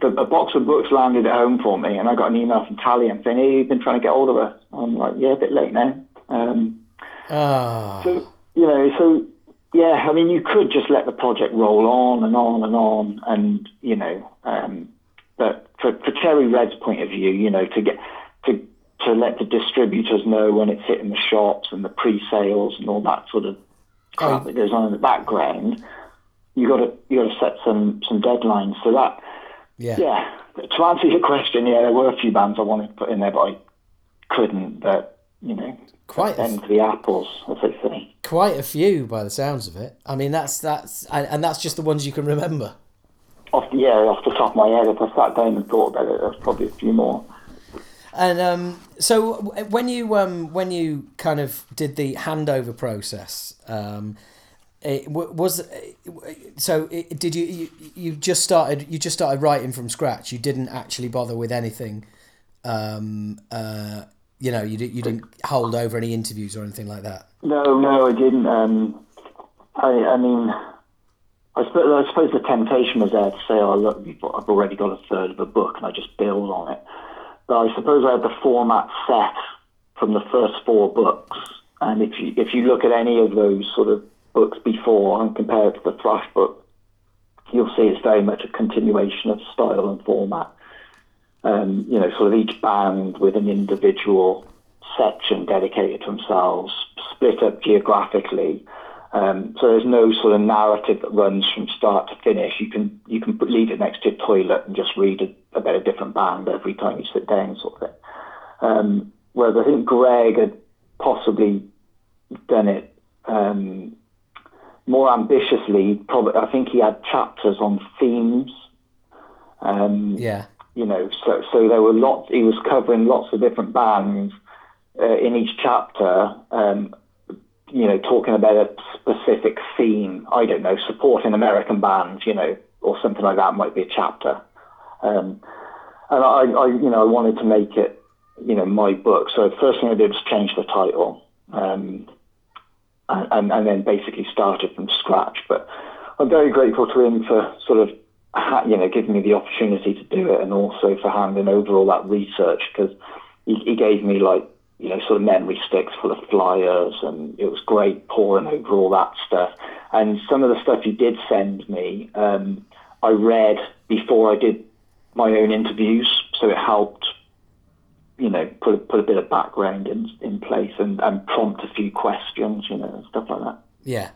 The, a box of books landed at home for me, and I got an email from Talion saying, "Hey, you've been trying to get hold of us." I'm like, "Yeah, a bit late now." Um, Ah. so you know, so yeah, I mean, you could just let the project roll on and on and on, and you know, um, but for, for Cherry Red's point of view, you know, to get to to let the distributors know when it's hitting the shops and the pre-sales and all that sort of crap Oh. that goes on in the background, you got to you got to set some some deadlines. So that yeah. yeah, to answer your question, yeah, there were a few bands I wanted to put in there, but I couldn't. But you know, Quite a, end to the apples, as they say. quite a few by the sounds of it. I mean, that's that's and, and that's just the ones you can remember. Off the, yeah, off the top of my head, if I sat down and thought about it, there's probably a few more. And um, so when you um, when you kind of did the handover process, um, it was so. It, did you, you you just started you just started writing from scratch? You didn't actually bother with anything. Um, uh, you know, you you didn't hold over any interviews or anything like that. No, no, I didn't. Um, I, I mean, I suppose, I suppose the temptation was there to say, "Oh, look, I've already got a third of a book, and I just build on it." But I suppose I had the format set from the first four books, and if you if you look at any of those sort of books before and compare it to the Thrash book, you'll see it's very much a continuation of style and format. Um, you know, sort of each band with an individual section dedicated to themselves, split up geographically. Um, so there's no sort of narrative that runs from start to finish. You can you can leave it next to your toilet and just read a, about a different band every time you sit down, sort of thing. Um, whereas I think Greg had possibly done it um, more ambitiously. Probably, I think he had chapters on themes. Um, Yeah, you know, so so there were lots. He was covering lots of different bands uh, in each chapter. Um, you know, talking about a specific theme. I don't know, supporting American bands. You know, or something like that might be a chapter. Um, and I, I, you know, I wanted to make it, you know, my book. So the first thing I did was change the title, um, and, and then basically started from scratch. But I'm very grateful to him for sort of you know, giving me the opportunity to do it and also for handing over all that research because he, he gave me like, you know, sort of memory sticks full of flyers and it was great pouring over all that stuff. And some of the stuff he did send me, um, I read before I did my own interviews. So it helped, you know, put, put a bit of background in, in place and, and prompt a few questions, you know, and stuff like that. yeah.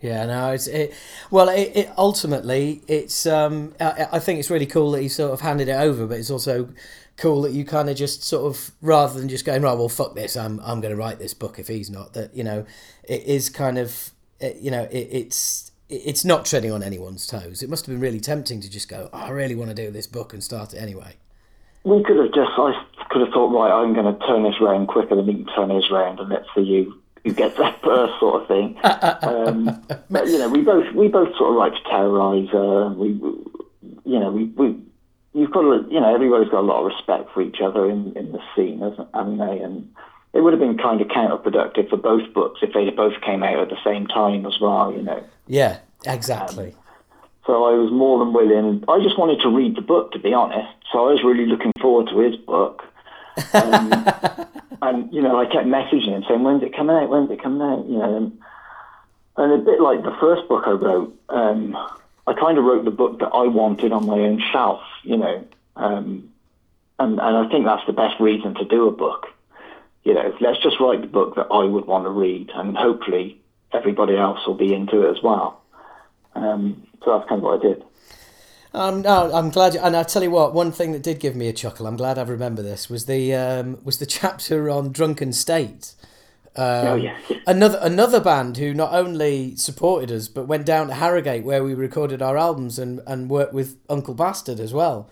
Yeah, no, it's it. Well, it, it ultimately it's. Um, I, I think it's really cool that he sort of handed it over, but it's also cool that you kind of just sort of rather than just going right, well, fuck this, I'm I'm going to write this book if he's not. That you know, it is kind of it, you know it, it's it's not treading on anyone's toes. It must have been really tempting to just go, oh, I really want to do this book and start it anyway. We could have just, I could have thought, right, I'm going to turn this round quicker than he can turn his round, and let's see who, who gets that first, sort of thing. um, but you know, we both we both sort of like to terrorise her. We, you know, we we you've got to, you know, everybody's got a lot of respect for each other in in the scene, hasn't haven't they? And it would have been kind of counterproductive for both books if they both came out at the same time as well, you know. Yeah, exactly. So I was more than willing. I just wanted to read the book, to be honest. So I was really looking forward to his book. Um, and you know, I kept messaging him saying, "When's it coming out? When's it coming out?" You know, and, and a bit like the first book I wrote, um, I kind of wrote the book that I wanted on my own shelf. You know, um, and and I think that's the best reason to do a book. You know, let's just write the book that I would want to read, and hopefully everybody else will be into it as well. Um, so that's kind of what I did. Um, no, I'm glad. You, and I tell you what, one thing that did give me a chuckle. I'm glad I remember this was the um, was the chapter on drunken state. Um, oh yeah. Another another band who not only supported us but went down to Harrogate where we recorded our albums and, and worked with Uncle Bastard as well.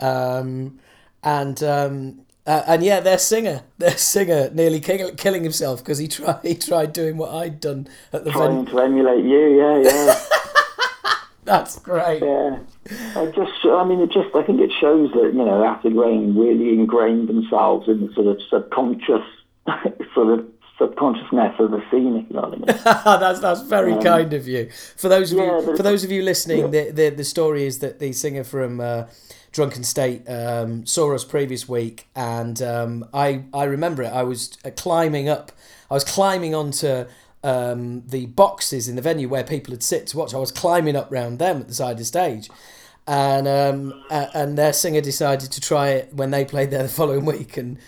Um, and um, uh, and yeah, their singer, their singer, nearly kill, killing himself because he tried he tried doing what I'd done at the Trying venue. to emulate you, yeah, yeah. That's great. Yeah, I just, I mean, it just, I think it shows that you know, Acid Reign really ingrained themselves in the sort of subconscious, sort of subconsciousness of the scene. If you know what I mean. that's that's very kind of you. For those of yeah, you for those of you listening, the, the the story is that the singer from uh, Drunken State um, saw us previous week, and um, I I remember it. I was uh, climbing up. I was climbing onto. Um, the boxes in the venue where people would sit to watch, I was climbing up round them at the side of the stage, and um, and their singer decided to try it when they played there the following week, and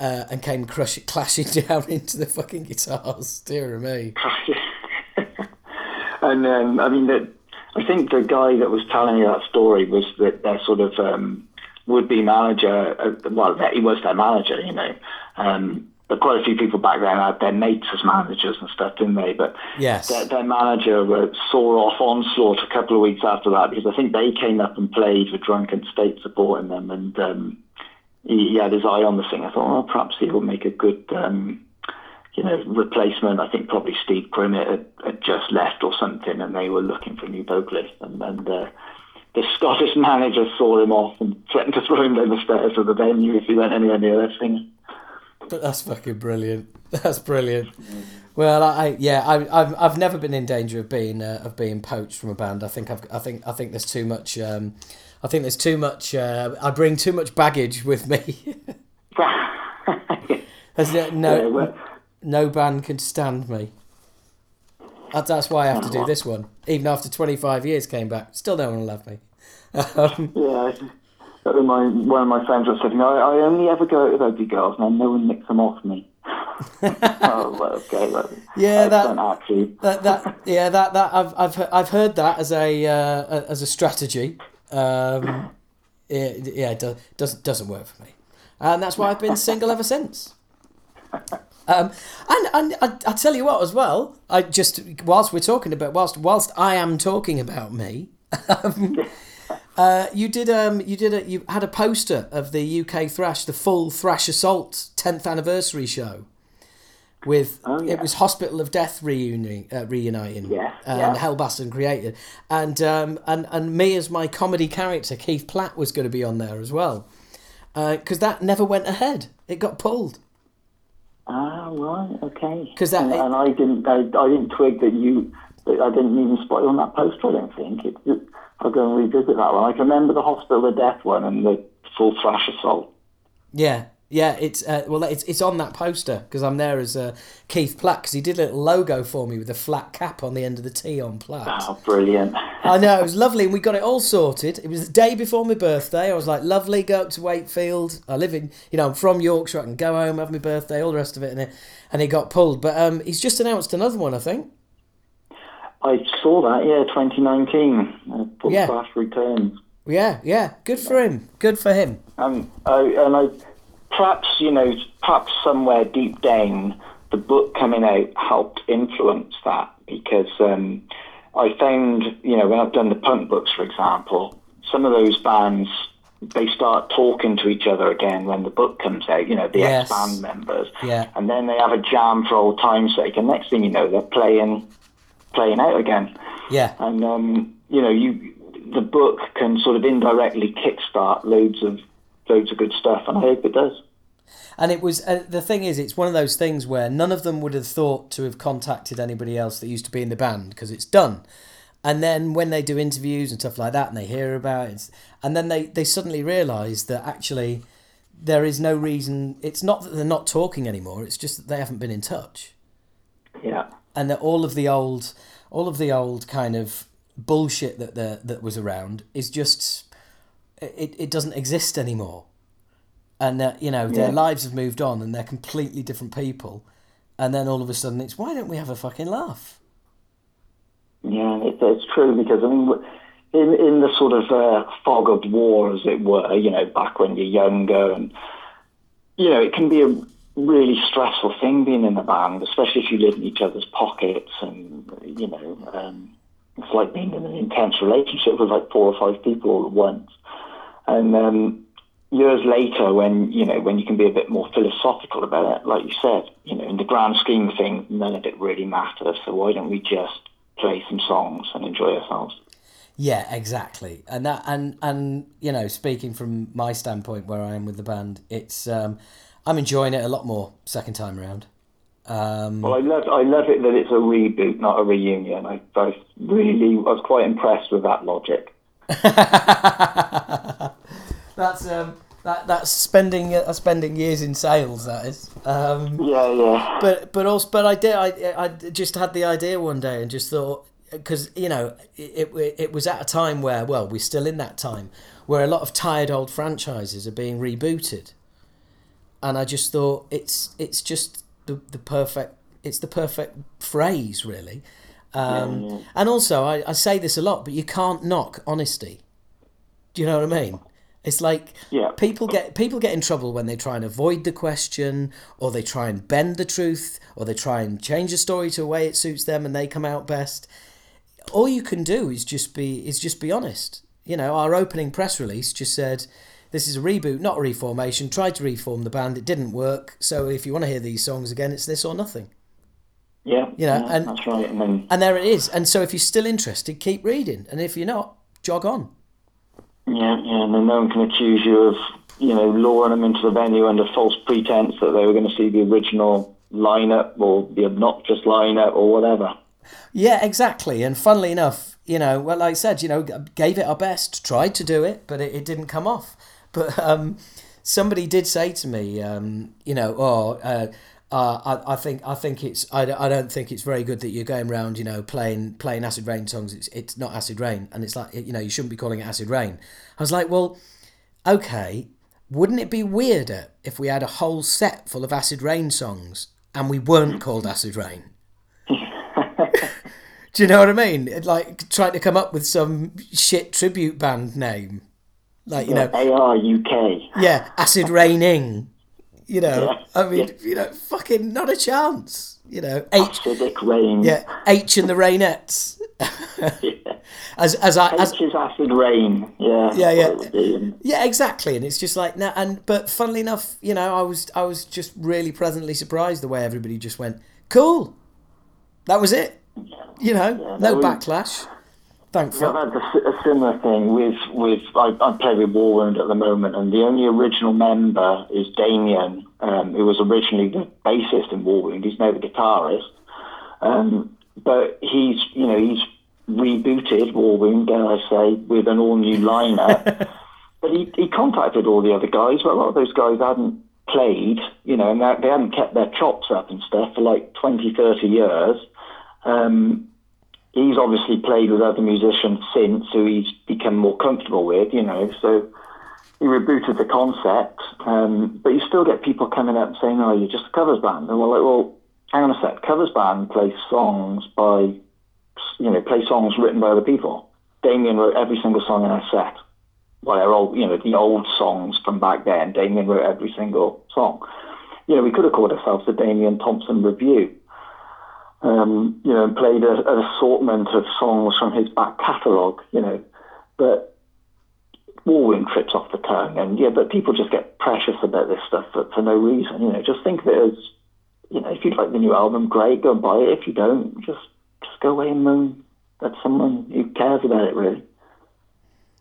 uh, and came crush clashing down into the fucking guitars. Dear me. and um, I mean, that I think the guy that was telling me that story was that their sort of um, would-be manager. Uh, well, he was their manager, you know. Um, quite a few people back then had their mates as managers and stuff, didn't they? But Yes. their, their manager saw off Onslaught a couple of weeks after that because I think they came up and played with Drunken State supporting them, and um, he, he had his eye on the thing. I thought, well, perhaps he will make a good. Um, you know, replacement. I think probably Steve Grimmett had, had just left or something, and they were looking for a new vocalist. And, and uh, the Scottish manager saw him off and threatened to throw him down the stairs of the venue if he went anywhere near their singer. But that's fucking brilliant. That's brilliant. Well, I I- yeah, I, I've I've never been in danger of being uh, of being poached from a band. I think I've I think I think there's too much. Um, I think there's too much. Uh, I bring too much baggage with me. There's no no, no band can stand me. That's, that's why I have to do this one. Even after 25 years, came back. Still no one will love me. Um, Yeah, my, one of my friends was saying, I, I only ever go out with ugly girls, and no one nicks them off me. oh, well, okay, well, Yeah, that- that, that yeah that that I've I've I've heard that as a uh, as a strategy. Um, it, yeah, it do, doesn't doesn't work for me, and that's why I've been single ever since. Um, and and I, I tell you what as well. I just whilst we're talking about whilst whilst I am talking about me. Um, uh, you did um you did a you had a poster of the UK Thrash the full Thrash Assault 10th anniversary show with Oh, yeah. it was Hospital of Death reuniting uh, reuniting Yeah, and yeah. Hellbastard created and um and and me as my comedy character Keith Platt was going to be on there as well because that never went ahead it got pulled Ah, right, okay. 'Cause that- and, and I didn't, I, I didn't twig that you, I didn't even spot you on that poster. I don't think it. it I'll go and revisit that one. I can remember the Hospital of Death one and the full thrash assault. Yeah, yeah. It's uh, well, it's it's on that poster because I'm there as uh, Keith Platt because he did a little logo for me with a flat cap on the end of the T on Platt. Oh, brilliant! I know it was lovely, and we got it all sorted. It was the day before my birthday. I was like, lovely, go up to Wakefield. I live in, you know, I'm from Yorkshire. I can go home, have my birthday, all the rest of it, and it, and it got pulled. But um, he's just announced another one, I think. I saw that. Yeah, 2019. Uh, Yeah. thrash returns. Yeah, yeah. Good for him. Good for him. Um, I, and I, perhaps you know, perhaps somewhere deep down, the book coming out helped influence that because um, I found, you know, when I've done the punk books, for example, some of those bands they start talking to each other again when the book comes out. You know, the Yes. ex-band members, Yeah. and then they have a jam for old time's sake, and next thing you know, they're playing, playing out again Yeah, and um, you know you the book can sort of indirectly kickstart loads of loads of good stuff and I hope it does and it was uh, the thing is, it's one of those things where none of them would have thought to have contacted anybody else that used to be in the band because it's done. And then when they do interviews and stuff like that, and they hear about it, and then they, they suddenly realise that actually there is no reason. It's not that they're not talking anymore. It's just that they haven't been in touch, yeah and that all of the old, all of the old kind of bullshit that the, that was around is just it, it doesn't exist anymore. And uh, you know their lives have moved on, and they're completely different people. And then all of a sudden, it's why don't we have a fucking laugh? yeah it, it's true because I mean in in the sort of uh, fog of war as it were you know back when you're younger and you know it can be a really stressful thing being in a band especially if you live in each other's pockets and you know um, it's like being in an intense relationship with like four or five people all at once And um, years later, when you know when you can be a bit more philosophical about it, like you said, you know, in the grand scheme of things, none of it really matters. So why don't we just play some songs and enjoy ourselves? Yeah, exactly. And that and and you know, speaking from my standpoint where I am with the band, it's um I'm enjoying it a lot more second time around. Um, Well, I love I love it that it's a reboot, not a reunion. I, I really I was quite impressed with that logic. that's um that that's spending uh, spending years in sales. That is. Um, Yeah, yeah. but but also but I did I I just had the idea one day and just thought because you know it, it it was at a time where well we're still in that time where a lot of tired old franchises are being rebooted, and I just thought it's it's just the the perfect it's the perfect phrase really. Um, And also, I, I say this a lot, but you can't knock honesty. Do you know what I mean? It's like Yeah. people get people get in trouble when they try and avoid the question, or they try and bend the truth, or they try and change the story to a way it suits them, and they come out best. All you can do is just be is just be honest. You know, our opening press release just said, "This is a reboot, not a reformation. Tried to reform the band, it didn't work. So if you want to hear these songs again, it's this or nothing." Yeah, You know, yeah, and- that's right. And then And there it is. And so if you're still interested, keep reading, and if you're not, jog on. yeah, yeah, and then no one can accuse you of you know luring them into the venue under false pretense that they were going to see the original lineup or the obnoxious lineup or whatever. Yeah, exactly. And funnily enough, you know, well, like I said, you know, gave it our best, tried to do it, but it, it didn't come off. But um, somebody did say to me, um, you know, oh, uh, uh, I, I think I think it's I, don't- I don't think it's very good that you're going around, you know, playing playing Acid Reign songs. It's it's not Acid Reign, and it's like you know you shouldn't be calling it Acid Reign. I was like, well, okay, wouldn't it be weirder if we had a whole set full of Acid Reign songs and we weren't called Acid Reign? Do you know what I mean? Like trying to come up with some shit tribute band name, like you know, AR UK. yeah, acid raining. You know, Yeah, I mean, yeah. you know, fucking not a chance. You know, H, Acidic rain. yeah, H and the Rainettes. as as I as H is Acid Reign. Yeah. Yeah, yeah. what it would be. And yeah, exactly, and it's just like now, and but funnily enough, you know, I was I was just really pleasantly surprised the way everybody just went cool. That was it. You know, no backlash. Thank Yeah. I've had a, a similar thing with with I, I play with Warwound at the moment, and the only original member is Damien, um, who was originally the bassist in Warwound. He's now the guitarist, um, but he's you know he's rebooted Warwound, dare I say, with an all new lineup. but he he contacted all the other guys, but a lot of those guys hadn't played, you know, and they, they hadn't kept their chops up and stuff for like 20, 30 years. Um, he's obviously played with other musicians since, who he's become more comfortable with, you know. So he rebooted the concept, um, but you still get people coming up saying, "Oh, you're just a covers band," and we're like, "Well, hang on a sec. Covers band plays songs by, you know, play songs written by other people. Damien wrote every single song in our set. Well, they're all, you know, the old songs from back then. Damien wrote every single song. You know, we could have called ourselves the Damien Thompson Review." Um, you know, and played a, an assortment of songs from his back catalogue, you know. But Warwound trips off the tongue, and yeah, but people just get precious about this stuff for, for no reason, you know. Just think of it as, you know, if you like the new album, great, go and buy it. If you don't, just just go away and moan at someone who cares about it, really.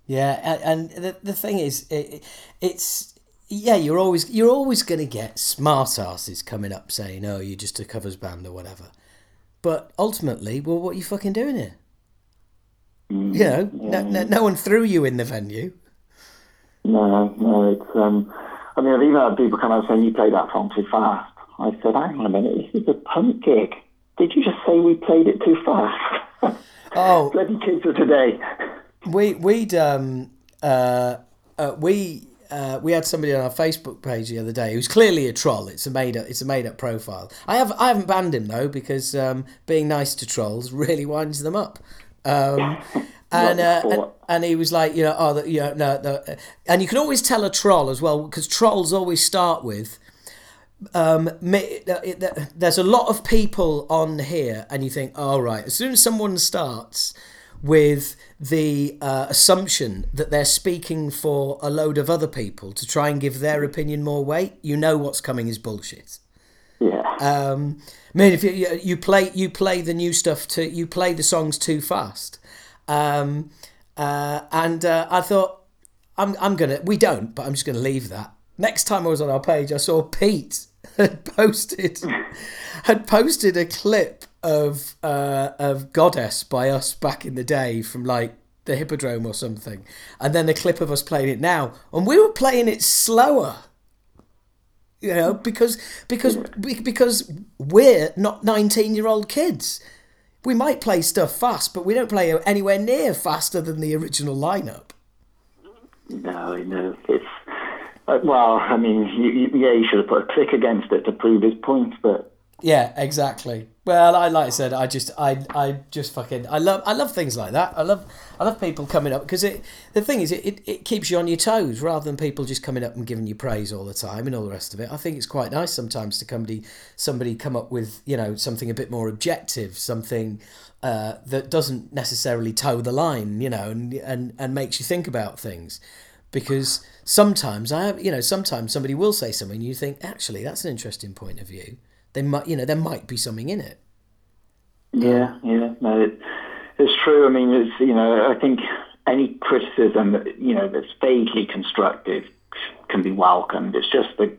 Yeah, and the the thing is, it, it's yeah, you're always you're always going to get smart asses coming up saying, "Oh, you're just a covers band or whatever." But ultimately, well, what are you fucking doing here? Mm, You know, no, no, no one threw you in the venue. No, no, it's. Um, I mean, I've even had people come out saying you played that song too fast. I said, hang on a minute, this is a punk gig. Did you just say we played it too fast? Oh, Bloody kids of today. we we'd um uh, uh we. Uh, we had somebody on our Facebook page the other day who's clearly a troll. It's a made up. It's a made up profile. I have. I haven't banned him though because um, being nice to trolls really winds them up. Um, and, uh, and and he was like, you know, oh, the, you know, no, no, and you can always tell a troll as well because trolls always start with. Um, me- it- it- there's a lot of people on here, and you think, all right. As soon as someone starts with the uh, assumption that they're speaking for a load of other people to try and give their opinion more weight, you know what's coming is bullshit. Yeah. Um, I mean, if you, you play you play the new stuff too, you play the songs too fast, um, Uh, and uh, I thought, I'm, I'm going to, we don't, but I'm just going to leave that. Next time I was on our page, I saw Pete had posted had posted a clip of uh, of Goddess by us back in the day from like the Hippodrome or something, and then a clip of us playing it now, and we were playing it slower. You know, because because because we're not nineteen year old kids. We might play stuff fast, but we don't play anywhere near faster than the original lineup. No, no, it's uh, well. I mean, you, you, yeah, he should have put a click against it to prove his point, but yeah, exactly. Well, I like I said, I just, I, I just fucking, I love, I love things like that. I love, I love people coming up because it. The thing is, it, it, it keeps you on your toes rather than people just coming up and giving you praise all the time and all the rest of it. I think it's quite nice sometimes to somebody, somebody come up with you know something a bit more objective, something uh, that doesn't necessarily toe the line, you know, and and and makes you think about things. Because sometimes I you know, sometimes somebody will say something, and you think, actually, that's an interesting point of view they might you know there might be something in it. Yeah, yeah, no, it, it's true. I mean, it's you know, I think any criticism you know that's vaguely constructive can be welcomed. It's just the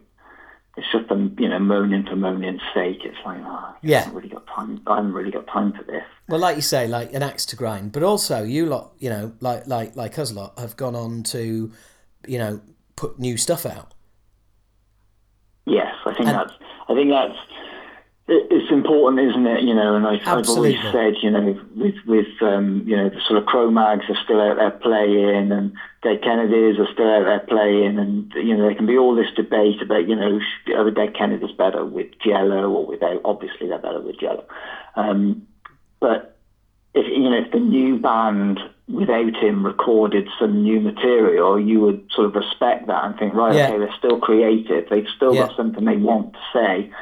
it's just the you know moaning for moaning's sake. It's like, oh, yeah, I haven't really got time. I haven't really got time for this. Well, like you say, like an axe to grind, but also you lot, you know, like like like us lot have gone on to, you know, put new stuff out. Yes, I think and, that's I think that's it's important, isn't it? You know, and I, have always said, you know, with with um, you know the sort of Cro-Mags are still out there playing, and Dead Kennedys are still out there playing, and you know there can be all this debate about you know are the Dead Kennedys better with Jello or without? Obviously, they're better with Jello, um, but if you know if the new band without him recorded some new material, you would sort of respect that and think, right, yeah. okay, they're still creative, they've still yeah. got something they want to say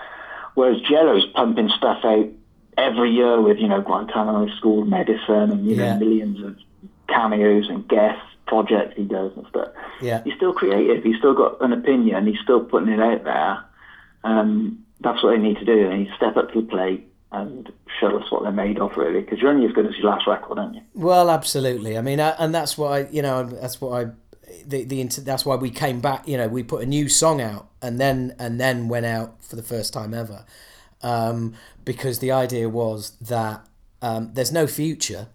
Whereas Jello's pumping stuff out every year with, you know, Guantanamo School Medicine and, you yeah. know, millions of cameos and guest projects he does and stuff. Yeah. He's still creative. He's still got an opinion. He's still putting it out there. Um, that's what they need to do. They need to step up to the plate and show us what they're made of, really, because you're only as good as your last record, aren't you? Well, absolutely. I mean, I, and that's why you know that's what I the the that's why we came back. You know, we put a new song out and then and then went out for the first time ever, um, because the idea was that um, there's no future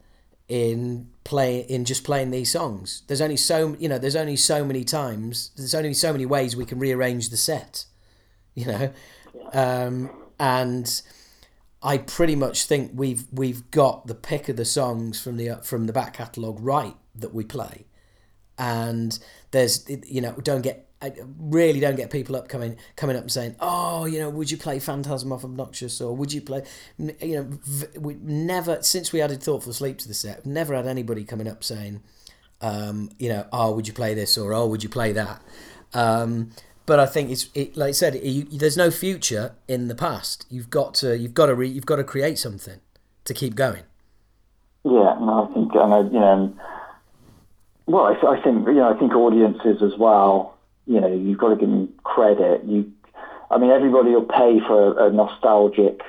in play in just playing these songs. There's only so you know. There's only so many times. There's only so many ways we can rearrange the set. You know, um, and. I pretty much think we've we've got the pick of the songs from the from the back catalogue right that we play and there's you know don't get I really don't get people up coming coming up and saying, "Oh, you know, would you play Phantasm of Obnoxious?" or "Would you play?" You know, we never since we added Thoughtful Sleep to the set, never had anybody coming up saying, um, "You know, oh, would you play this?" or "Oh, would you play that?" Um, but I think it's it, like I said, you, there's no future in the past. You've got to you've got to re, you've got to create something to keep going. Yeah, no, I think I, you know well, I, I think you know, I think audiences as well. You know, you've got to give them credit. You, I mean, everybody will pay for a, a nostalgic,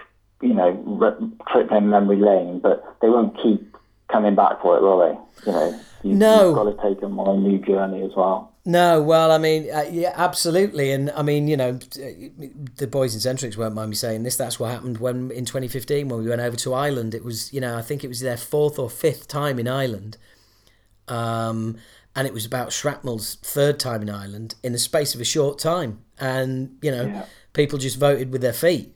you know, re- trip down memory lane, but they won't keep coming back for it, will they? You know, you, no. you've got to take them on a new journey as well. No, well, I mean, uh, yeah, absolutely, and I mean, you know, the boys in Xentrix won't mind me saying this. That's what happened when in 2015 when we went over to Ireland. It was, you know, I think it was their fourth or fifth time in Ireland, um, and it was about Shrapnel's third time in Ireland in the space of a short time. And, you know, yeah. people just voted with their feet.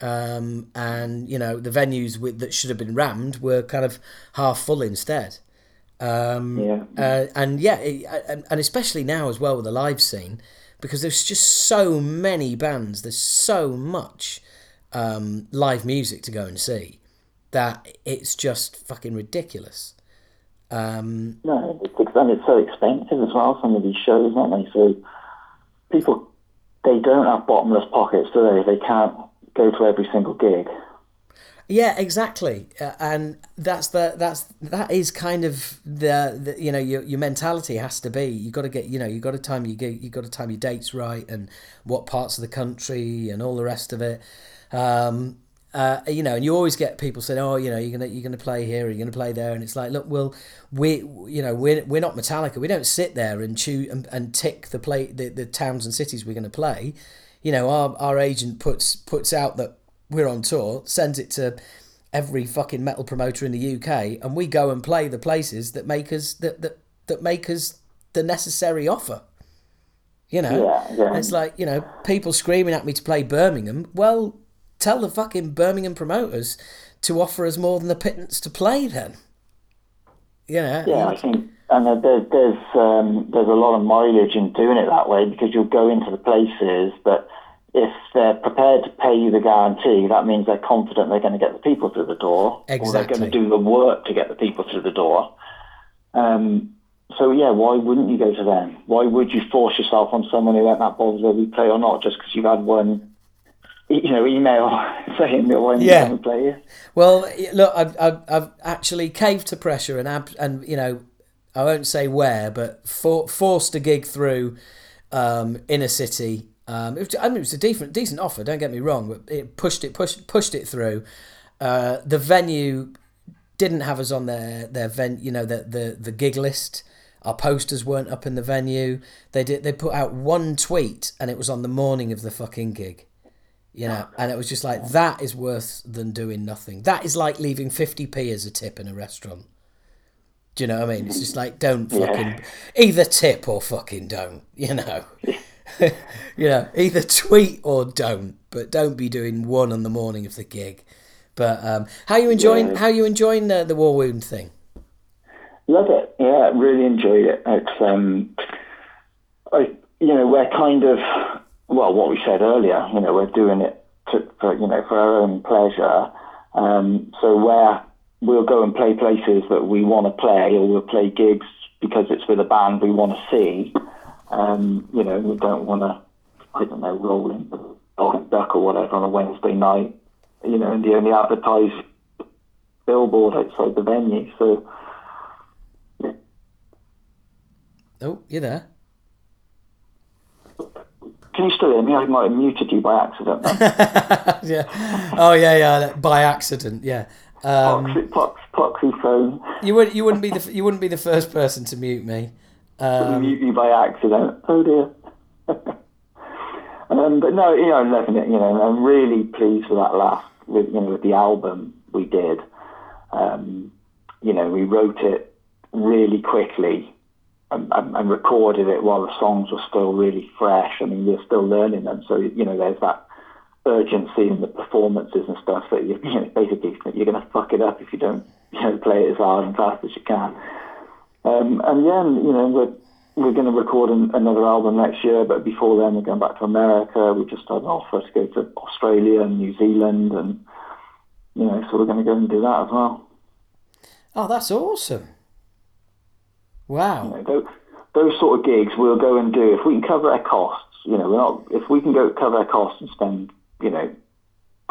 Um, and, you know, the venues with, that should have been rammed were kind of half full instead. Um, yeah. Uh, and yeah, it, and especially now as well with the live scene, because there's just so many bands, there's so much um, live music to go and see that it's just fucking ridiculous. Um, no, it's, and it's so expensive as well. Some of these shows, aren't they? So people they don't have bottomless pockets, do they? They can't go to every single gig. Yeah, exactly, uh, and that's the that's that is kind of the, the you know your your mentality has to be you got to get you know you got to time your you got to time your dates right and what parts of the country and all the rest of it. Um, uh, you know, and you always get people saying, "Oh, you know, you're gonna you're gonna play here, or you're gonna play there," and it's like, look, well, we, you know, we're we're not Metallica. We don't sit there and choose and, and tick the play the, the towns and cities we're gonna play. You know, our our agent puts puts out that we're on tour, sends it to every fucking metal promoter in the UK, and we go and play the places that make us that that, that make us the necessary offer. You know, Yeah, yeah. it's like you know people screaming at me to play Birmingham. Well, tell the fucking Birmingham promoters to offer us more than the pittance to play. Then, you know, Yeah, I think, and there's there's um, there's a lot of mileage in doing it that way because you'll go into the places, but if they're prepared to pay you the guarantee, that means they're confident they're going to get the people through the door, or they're going to do the work to get the people through the door. Um, so yeah, why wouldn't you go to them? Why would you force yourself on someone who ain't that bothered whether you play or not, just because you've had one, you know, email saying that why don't you Yeah. play here? Well, look, I've, I've, I've actually caved to pressure and ab- and you know, I won't say where, but for, forced a gig through um, inner city. Um, it was, I mean, it was a decent decent offer. Don't get me wrong, but it pushed it pushed pushed it through. Uh, the venue didn't have us on their their ven, you know, the, the the gig list. Our posters weren't up in the venue. They did. They put out one tweet, and it was on the morning of the fucking gig you know and it was just like that is worse than doing nothing. That is like leaving 50p as a tip in a restaurant. Do you know what i mean? It's just like don't fucking either tip or fucking don't you know? You know either tweet or don't but don't be doing one on the morning of the gig. But um how you enjoying Yeah. how you enjoying the, the Warwound thing? Love it. Yeah, really enjoyed it. It's um, I you know we're kind of well what we said earlier. You know we're doing it to, for you know for our own pleasure. Um, so where we'll go and play places that we want to play, or we'll play gigs because it's with a band we want to see. Um, you know we don't want to I don't know roll in the dog and duck or whatever on a Wednesday night. You know and the only advertised billboard outside the venue. So. oh you're there Can you still hear me? I might have muted you by accident. yeah oh yeah yeah by accident yeah um Poxy, pox, poxy phone. you would you wouldn't be the you wouldn't be the first person to mute me um mute you by accident. Oh dear. um, but no, you know, I'm loving it. You know, I'm really pleased with that last, with you know, with the album we did. Um, you know, we wrote it really quickly and, and, and recorded it while the songs were still really fresh. I mean, you're still learning them, so you know, there's that urgency in the performances and stuff that you, you know, basically you're going to fuck it up if you don't, you know, play it as hard and fast as you can. Um, and yeah, you know, we're we're going to record an, another album next year, but before then we're going back to America. We just had an offer to go to Australia and New Zealand, and you know, so we're going to go and do that as well. oh that's awesome You wow know, those, those sort of gigs we'll go and do if we can cover our costs. You know, we're not if we can go cover our costs and spend you know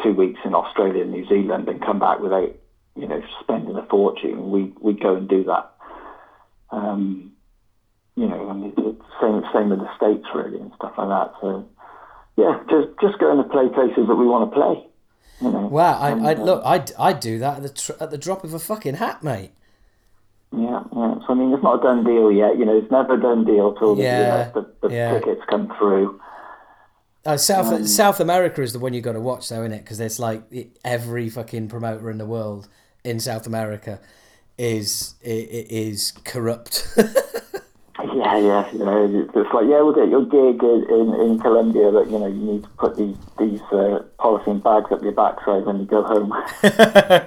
two weeks in Australia and New Zealand and come back without you know spending a fortune. We we go and do that. Um, you know, and it's it's same same with the states really and stuff like that. So yeah, just just going to play places that we want to play. You know, Wow, I, I uh, look, I'd, I'd do that at the tr- at the drop of a fucking hat, mate. Yeah, yeah. So I mean, it's not a done deal yet. You know, it's never a done deal till the, Yeah, the, the yeah. tickets come through. Uh, South Um, South America is the one you got to watch, though, isn't it? Because there's like every fucking promoter in the world in South America is is corrupt. Yeah, yeah, you know, it's like, yeah, we'll get your gig in, in, in Colombia, but, you know, you need to put these, these uh, polythene bags up your backside when you go home.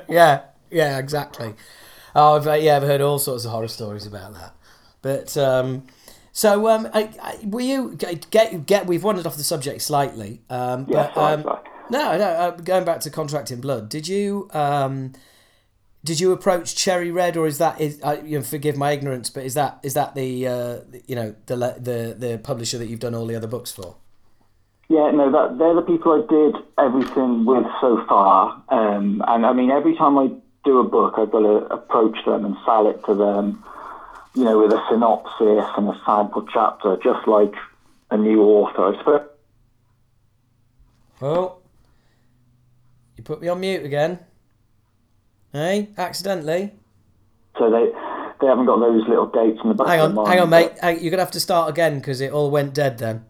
yeah, yeah, exactly. Oh, I've, yeah, I've heard all sorts of horror stories about that. But um, so, um, I, I, were you get, get? We've wandered off the subject slightly. Um, Yeah, but, sorry, um, sorry. no, no. Uh, going back to Contract in Blood, did you um, did you approach Cherry Red, or is that is uh, you know, forgive my ignorance, but is that is that the uh, you know the the the publisher that you've done all the other books for? Yeah, no, that they're the people I did everything with so far. Um, and I mean, every time I do a book, I've got to approach them and sell it to them, you know, with a synopsis and a sample chapter, just like a new author. I suppose. Oh, you put me on mute again. Hey, accidentally. So they they haven't got those little dates in the back Hang of on, their hang on, mind, mate. Hang- You're gonna have to start again because it all went dead then.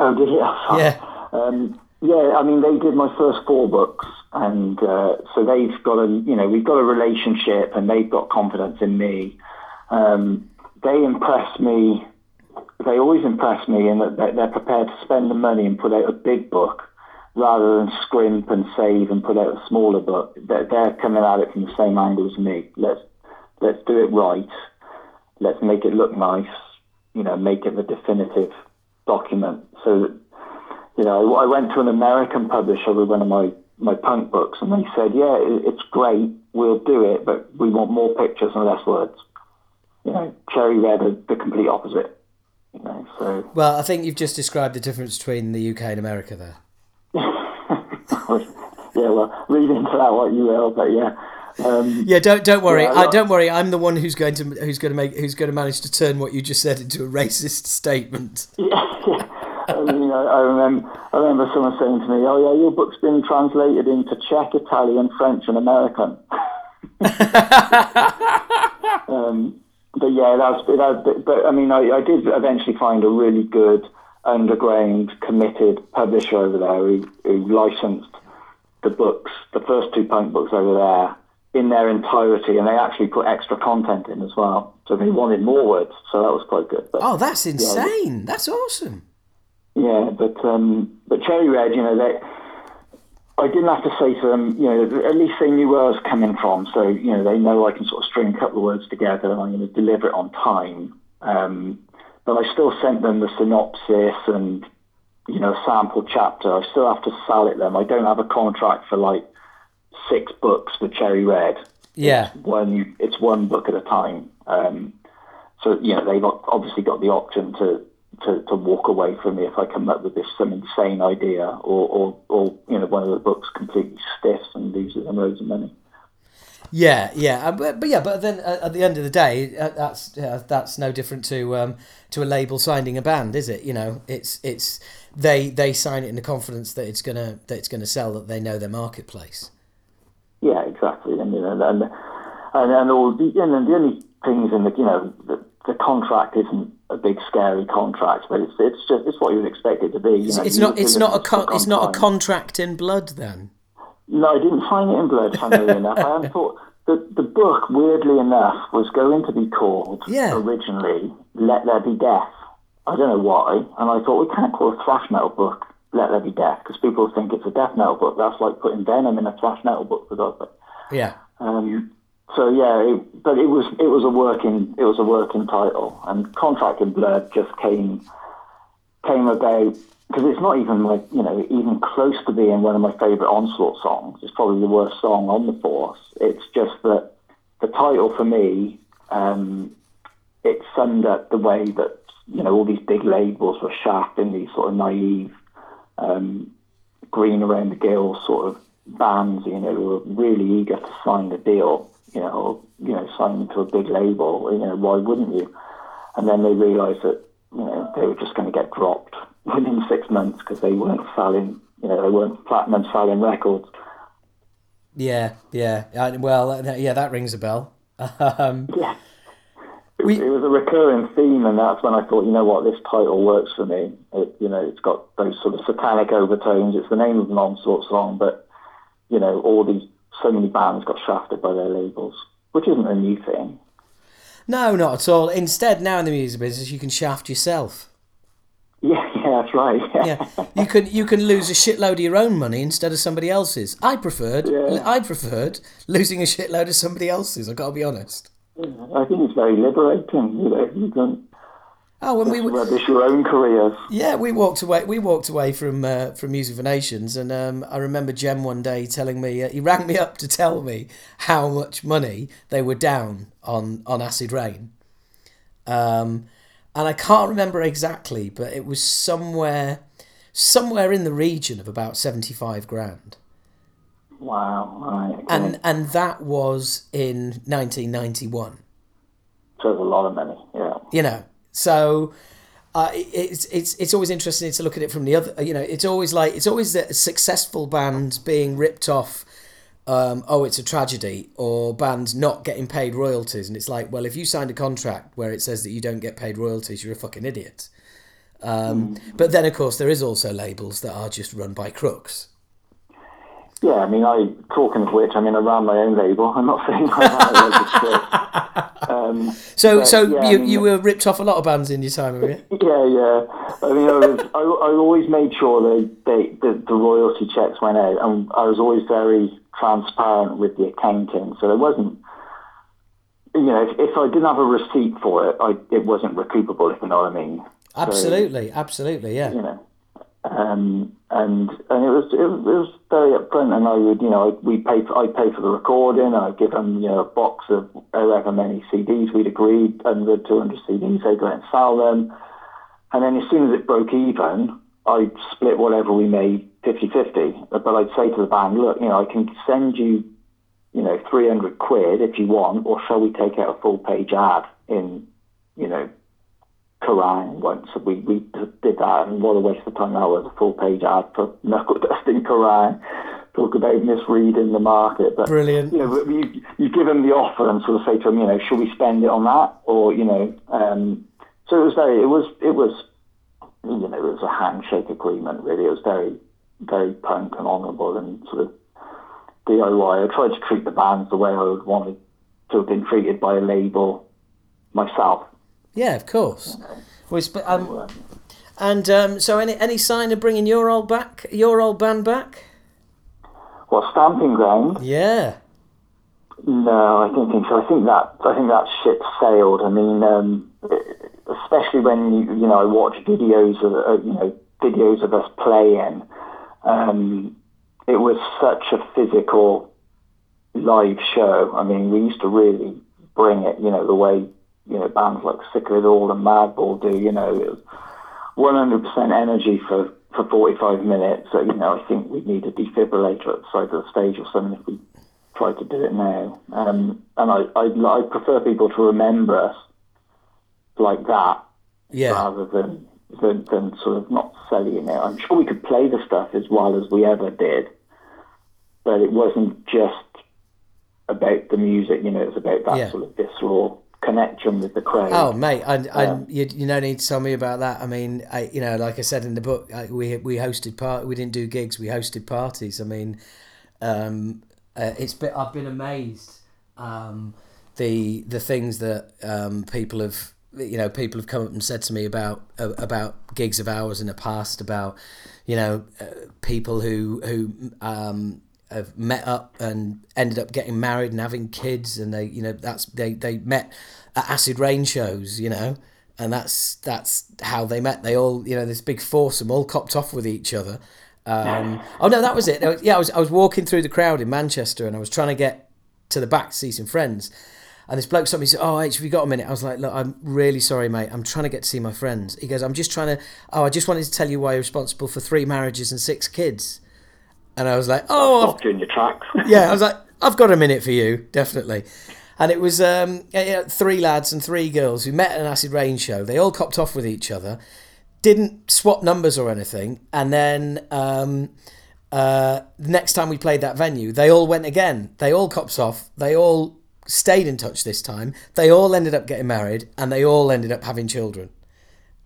Oh, did it? Yeah. Um, yeah, I mean, they did my first four books, and uh, so they've got a, you know, we've got a relationship, and they've got confidence in me. Um, they impress me. They always impress me in that they're prepared to spend the money and put out a big book rather than scrimp and save and put out a smaller book. They're coming at it from the same angle as me. Let's let's do it right. Let's make it look nice. You know, make it the definitive document. So that you know, I went to an American publisher with one of my, my punk books, and they said, "Yeah, it's great, we'll do it, but we want more pictures and less words." You know, Cherry Red are the complete opposite. You know, so Well, I think you've just described the difference between the UK and America there. yeah, well, read into that what you will, but yeah, um, Yeah, don't don't worry. Yeah, I, don't worry. I'm the one who's going to who's going to make who's going to manage to turn what you just said into a racist statement. yeah, yeah. I mean, I, I remember, I remember someone saying to me, "Oh yeah, your book's been translated into Czech, Italian, French, and American." um, but yeah, that's that, but, but I mean, I, I did eventually find a really good underground, committed publisher over there who, who licensed the books, the first two punk books over there, in their entirety, and they actually put extra content in as well. So they wanted more words, so that was quite good. But, Oh, that's insane. That's awesome. Yeah, but um, but Cherry Red, you know, they, I didn't have to say to them, you know, at least they knew where I was coming from. So you know, they know I can sort of string a couple of words together, and I'm going to deliver it on time. Um, but I still sent them the synopsis and you know, a sample chapter. I still have to sell it them. I don't have a contract for like six books for Cherry Red Yeah. one it's one book at a time. Um, so you know they've obviously got the option to, to, to walk away from me if I come up with this some insane idea, or, or, or you know one of the books completely stiffs and loses them loads of money. Yeah, yeah, uh, but, but yeah, but then uh, at the end of the day, uh, that's yeah, that's no different to um, to a label signing a band, is it? You know, it's it's they they sign it in the confidence that it's gonna that it's gonna sell, that they know their marketplace. Yeah, exactly. And you know, and and, and all the and then the only things in the you know the, the contract isn't a big scary contract, but it's it's just it's what you would expect it to be. You know, It's not it's not a con- it's not a contract in blood then. No, I didn't find it in blood, funnily enough. I thought the the book, weirdly enough, was going to be called Yeah. originally "Let There Be Death." I don't know why, and I thought we can't call a thrash metal book "Let There Be Death" because people think it's a death metal book. That's like putting Venom in a thrash metal book, for God's sake. Yeah. Um, so yeah, it, but it was it was a working it was a working title, and Contract in Blood just came came about because it's not even like you know even close to being one of my favourite Onslaught songs. It's probably the worst song on the Force. It's just that the title for me um, it summed up the way that you know all these big labels were shafting these sort of naive um, green around the gills sort of bands, you know, who were really eager to sign the deal, you know, or, you know, sign to a big label, you know, why wouldn't you? And then they realised that, you know, they were just going to get dropped within six months because they weren't selling, you know, they weren't platinum selling records. Yeah, yeah. I, well, yeah, that rings a bell. Um, Yeah. It, We- it was a recurring theme, and that's when I thought, you know what, this title works for me. It, you know, it's got those sort of satanic overtones. It's the name of an onslaught song, but you know, all these so many bands got shafted by their labels, which isn't a new thing. no, not at all. Instead, now in the music business, you can shaft yourself. Yeah, yeah, that's right. Yeah, Yeah, you can you can lose a shitload of your own money instead of somebody else's. I preferred Yeah. I preferred losing a shitload of somebody else's. I've got to be honest. I think it's very liberating. You know, you can Oh, when we were, rubbish your own careers. yeah, we walked away. We walked away from uh, from Music for Nations, and um, I remember Jem one day telling me uh, he rang me up to tell me how much money they were down on on Acid Reign. Um, and I can't remember exactly, but it was somewhere somewhere in the region of about seventy five grand. Wow, right. Okay. and and that was in 1991 so it's a lot of money. Yeah, you know so uh, it's it's it's always interesting to look at it from the other. You know, it's always like it's always a successful band being ripped off. Um, oh, it's a tragedy, or bands not getting paid royalties, and it's like, well, if you signed a contract where it says that you don't get paid royalties, you're a fucking idiot. Um, mm. But then, of course, there is also labels that are just run by crooks. Yeah, I mean, I talking of which, I mean, I ran my own label. I'm not saying I um, So, so yeah, you, I mean, you were ripped off a lot of bands in your time, were you? Yeah, yeah. I mean, I was, I, I always made sure they, they the, the royalty checks went out, and I was always very transparent with the accounting. So there wasn't, you know, if, if I didn't have a receipt for it, I, it wasn't recoupable. If you know what I mean. Absolutely, so, absolutely, yeah. You know. Um, and and it was it, was, very upfront, and I would you know we pay for, I pay for the recording. I'd give them you know a box of however many CDs we'd agreed, 100, 200 CDs. They'd go and sell them, and then as soon as it broke even, I'd split whatever we made 50-50. But I'd say to the band, look, you know, I can send you you know 300 quid if you want, or shall we take out a full page ad in you know Kerrang once. We, we did that, and what a waste of time that was. A full page ad for knuckle dusting Kerrang. Talk about misreading the market. But, Brilliant. You know, you, you give them the offer and sort of say to them, you know, should we spend it on that? Or, you know, um, so it was very, it was, it was, you know, it was a handshake agreement, really. It was very, very punk and honourable and sort of DIY. I tried to treat the bands the way I would want to have been treated by a label myself. Yeah, of course. Okay. um, and um, so, any any sign of bringing your old back, your old band back? Well, Stamping Ground. Yeah. No, I don't think so. I think that I think that ship sailed. I mean, um, especially when you you know I watch videos of uh, you know videos of us playing. Um, it was such a physical live show. I mean, we used to really bring it. You know, the way you know, bands like Sick of It All and Madball do, you know, 100% energy for, for 45 minutes. So, you know, I think we need a defibrillator at the side of the stage or something if we try to do it now. Um, and I, I, I prefer people to remember us like that yeah. rather than, than, than sort of not selling it. I'm sure we could play the stuff as well as we ever did, but it wasn't just about the music, you know, it was about that yeah. sort of visceral connection with the crowd. Oh, mate, I, I, you, you don't need to tell me about that. I mean, I, you know, like I said in the book, I, we we hosted part. We didn't do gigs. We hosted parties. I mean, um, uh, it's been, I've been amazed um, the the things that um, people have you know people have come up and said to me about uh, about gigs of ours in the past about you know uh, people who who um, have met up and ended up getting married and having kids and they you know that's they they met at Acid Reign shows you know and that's that's how they met they all you know this big foursome all copped off with each other um, oh no that was it yeah I was, I was walking through the crowd in manchester and i was trying to get to the back to see some friends and this bloke stopped me and said, Oh, H, have you got a minute? I was like, Look, I'm really sorry, mate. I'm trying to get to see my friends. He goes, I'm just trying to, oh, I just wanted to tell you why you're responsible for three marriages and six kids. And I was like, oh, I've, in your tracks. yeah, I was like, I've got a minute for you, definitely. And it was um, three lads and three girls who met at an Acid Reign show. They all copped off with each other, didn't swap numbers or anything. And then um, uh, the next time we played that venue, they all went again. They all copped off. They all stayed in touch this time. They all ended up getting married, and they all ended up having children.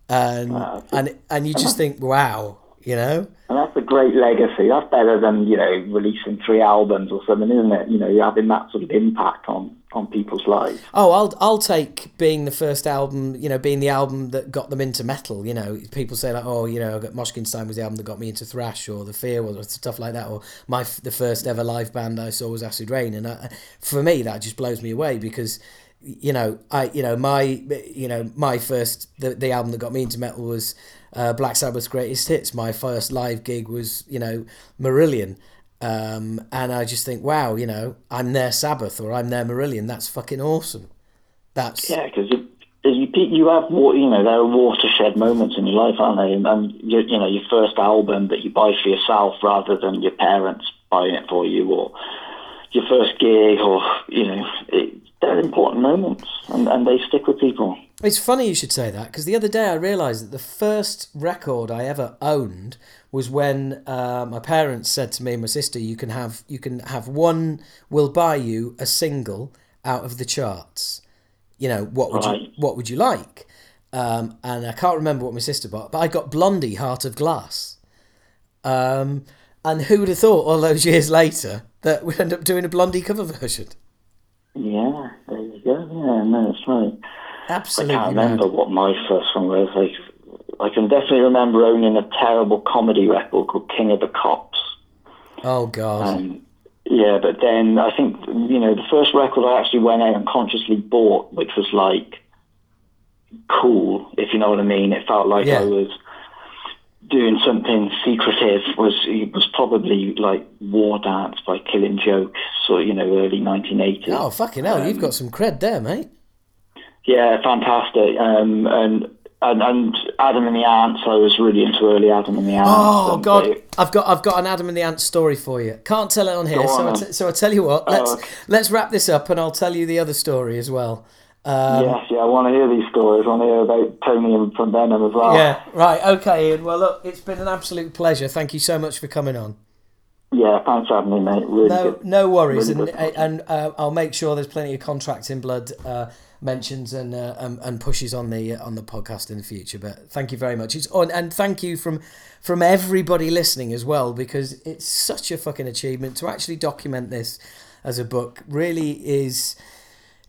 And wow. and and you just think, wow, you know. And that's a great legacy. That's better than you know releasing three albums or something, isn't it? You know, you're having that sort of impact on on people's lives. Oh, I'll I'll take being the first album. You know, being the album that got them into metal. You know, people say like, oh, you know, Moshkinstein was the album that got me into thrash, or the Fear, or stuff like that, or my the first ever live band I saw was Acid Reign, and I, for me that just blows me away because you know I you know my you know my first the the album that got me into metal was uh, Black Sabbath's greatest hits. My first live gig was, you know, Marillion. Um, and I just think, wow, you know, I'm their Sabbath or I'm their Marillion. That's fucking awesome. That's yeah, because you, you you have you know there are watershed moments in your life, aren't they? And, and you, you know your first album that you buy for yourself rather than your parents buying it for you, or your first gig, or you know, it, they're important moments, and, and they stick with people. It's funny you should say that because the other day I realised that the first record I ever owned was when uh, my parents said to me and my sister, "You can have you can have one. We'll buy you a single out of the charts. You know what would Right. you what would you like?" Um, and I can't remember what my sister bought, but I got Blondie, Heart of Glass. Um, and who would have thought all those years later that we'd end up doing a Blondie cover version? Yeah, there you go. Yeah, no, that's right. Absolutely. I can't mad. remember what my first one was. Like, I can definitely remember owning a terrible comedy record called King of the Cops. Oh God. Um, yeah, but then I think you know the first record I actually went out and consciously bought, which was like cool, if you know what I mean. It felt like Yeah. I was doing something secretive. Was it was probably like War Dance by Killing Joke, so you know early 1980s. oh fucking hell! You've got some cred there, mate. Yeah, fantastic. Um, and, and and Adam and the Ants, I was really into early Adam and the Ants. Oh God, they- I've got I've got an Adam and the Ants story for you. Can't tell it on here, so I on t- then. so I tell you what. Let's okay. let's wrap this up, and I'll tell you the other story as well. Um, yes, yeah, I want to hear these stories. I want to hear about Tony and from Venom as well. yeah, right, okay, Ian. Well, look, it's been an absolute pleasure. Thank you so much for coming on. Yeah, thanks for having me, mate. Really No, good. no worries, Really and and uh, I'll make sure there's plenty of contracts in blood uh, mentions and, uh, and and pushes on the on the podcast in the future. But thank you very much. It's on, and thank you from from everybody listening as well because it's such a fucking achievement to actually document this as a book. Really is.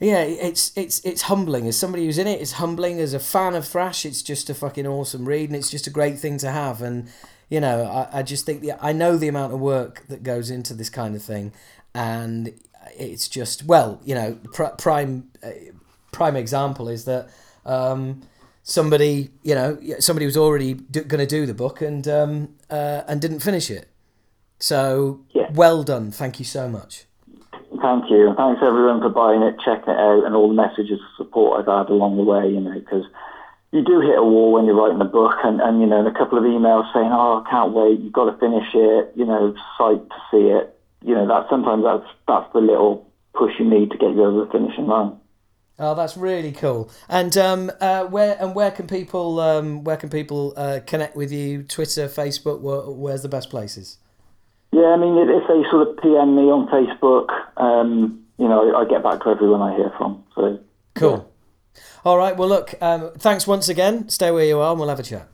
Yeah, it's it's it's humbling as somebody who's in it. It's humbling as a fan of thrash. It's just a fucking awesome read, and it's just a great thing to have. And you know, I, I just think the, I know the amount of work that goes into this kind of thing, and it's just well, you know, pr- prime uh, prime example is that um, somebody, you know, somebody was already d- going to do the book and um, uh, and didn't finish it. So Yeah. well done. Thank you so much. Thank you. and Thanks everyone for buying it, checking it out, and all the messages of support I've had along the way, you know, because you do hit a wall when you're writing a book, and, and, you know, and a couple of emails saying, oh, I can't wait, you've got to finish it, you know, psyched to see it. You know, that sometimes that's, that's the little push you need to get you over the finishing line. Oh, that's really cool. And um, uh, where and where can people um, where can people uh, connect with you? Twitter, Facebook. Where, where's the best places? Yeah, I mean, if they sort of PM me on Facebook, um, you know, I, get back to everyone I hear from. So Cool. All right. Well, look. Um, thanks once again. Stay where you are, and we'll have a chat.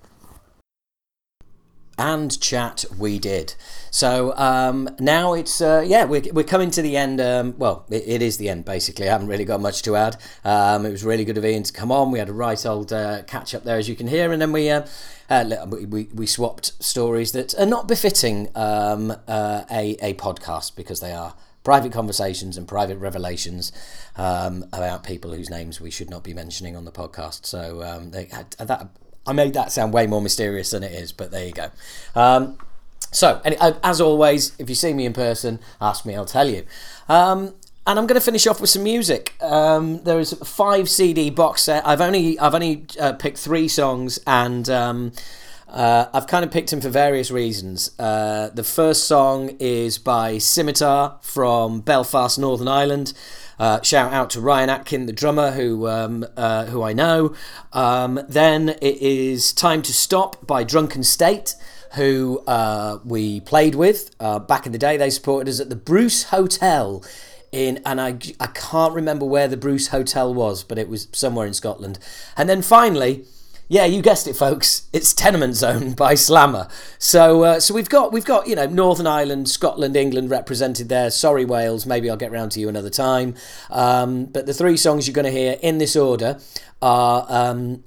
And chat we did. So um, now it's uh, yeah we're, we're coming to the end. Um, well, it, it is the end basically. I haven't really got much to add. Um, it was really good of Ian to come on. We had a right old uh, catch up there as you can hear, and then we. Uh, uh, we, we, swapped stories that are not befitting um, uh, a, a podcast because they are private conversations and private revelations um, about people whose names we should not be mentioning on the podcast. So um, they, that I made that sound way more mysterious than it is, but there you go. Um, so, any- uh, as always, if you see me in person, ask me, I'll tell you. Um, and I'm going to finish off with some music. Um, there is a five CD box set. I've only I've only uh, picked three songs, and um, uh, I've kind of picked them for various reasons. Uh, the first song is by Scimitar from Belfast, Northern Ireland. Uh, shout out to Ryan Atkin, the drummer, who um, uh, who I know. Um, then it is "Time to Stop" by Drunken State, who uh, we played with uh, back in the day. They supported us at the Bruce Hotel in, and I I can't remember where the Bruce Hotel was, but it was somewhere in Scotland. And then finally. Yeah, you guessed it, folks. It's Tenement Zone by Slammer. So, uh, so we've got we've got you know Northern Ireland, Scotland, England represented there. Sorry, Wales. Maybe I'll get round to you another time. Um, but the three songs you're going to hear in this order are. Um,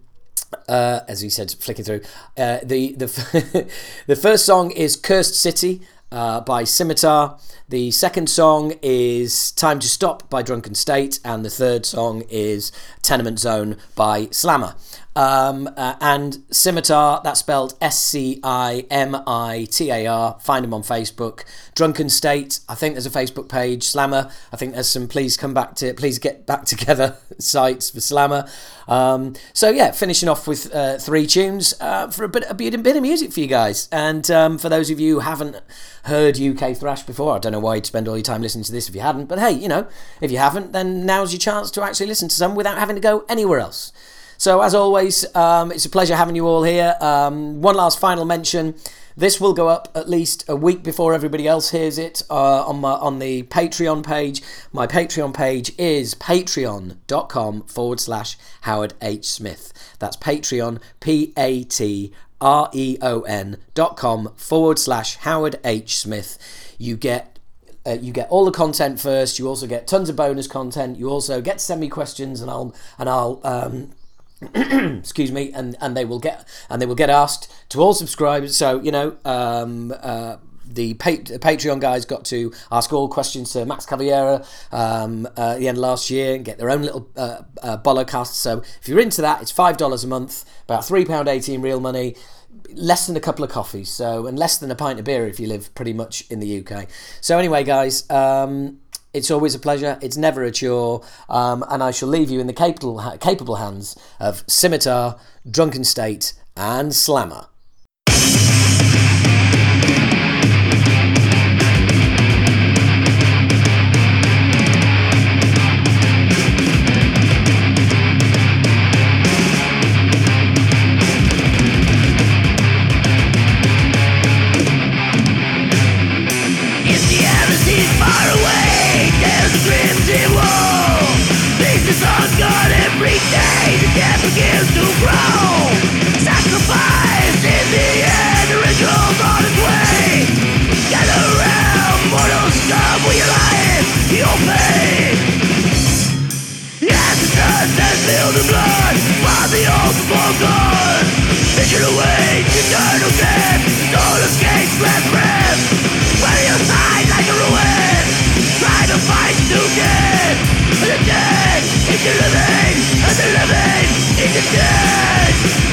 uh, as we said, flicking through uh, the the the first song is "Cursed City" uh, by Scimitar. The second song is "Time to Stop" by Drunken State, and the third song is "Tenement Zone" by Slammer. Um, uh, and Scimitar, that's spelled S C I M I T A R. Find them on Facebook. Drunken State, I think there's a Facebook page. Slammer, I think there's some please come back to, please get back together sites for Slammer. Um, so yeah, finishing off with uh, three tunes uh, for a bit, a bit, a bit of music for you guys. And um, for those of you who haven't heard UK thrash before, I don't know why you'd spend all your time listening to this if you hadn't. But hey, you know, if you haven't, then now's your chance to actually listen to some without having to go anywhere else. So, as always, um, it's a pleasure having you all here. Um, one last final mention. This will go up at least a week before everybody else hears it uh, on my on the Patreon page. My Patreon page is patreon.com forward slash Howard H. Smith. That's Patreon, P A T R E O N dot com forward slash Howard H. Smith. You get uh, you get all the content first. You also get tons of bonus content. You also get to send me questions, and I'll and I'll um, excuse me, and and they will get and they will get asked to all subscribers. So you know. Um, uh, the, pa- Patreon guys got to ask all questions to Max Cavalera um, uh, at the end of last year and get their own little uh, uh. So if you're into that, it's five dollars a month, about three pound eighty in real money less than a couple of coffees, so and less than a pint of beer if you live pretty much in the UK. So anyway, guys, um, it's always a pleasure. It's never a chore, um, and I shall leave you in the capable capable hands of Scimitar, Drunken State, and Slammer. the living, and the living is the dead.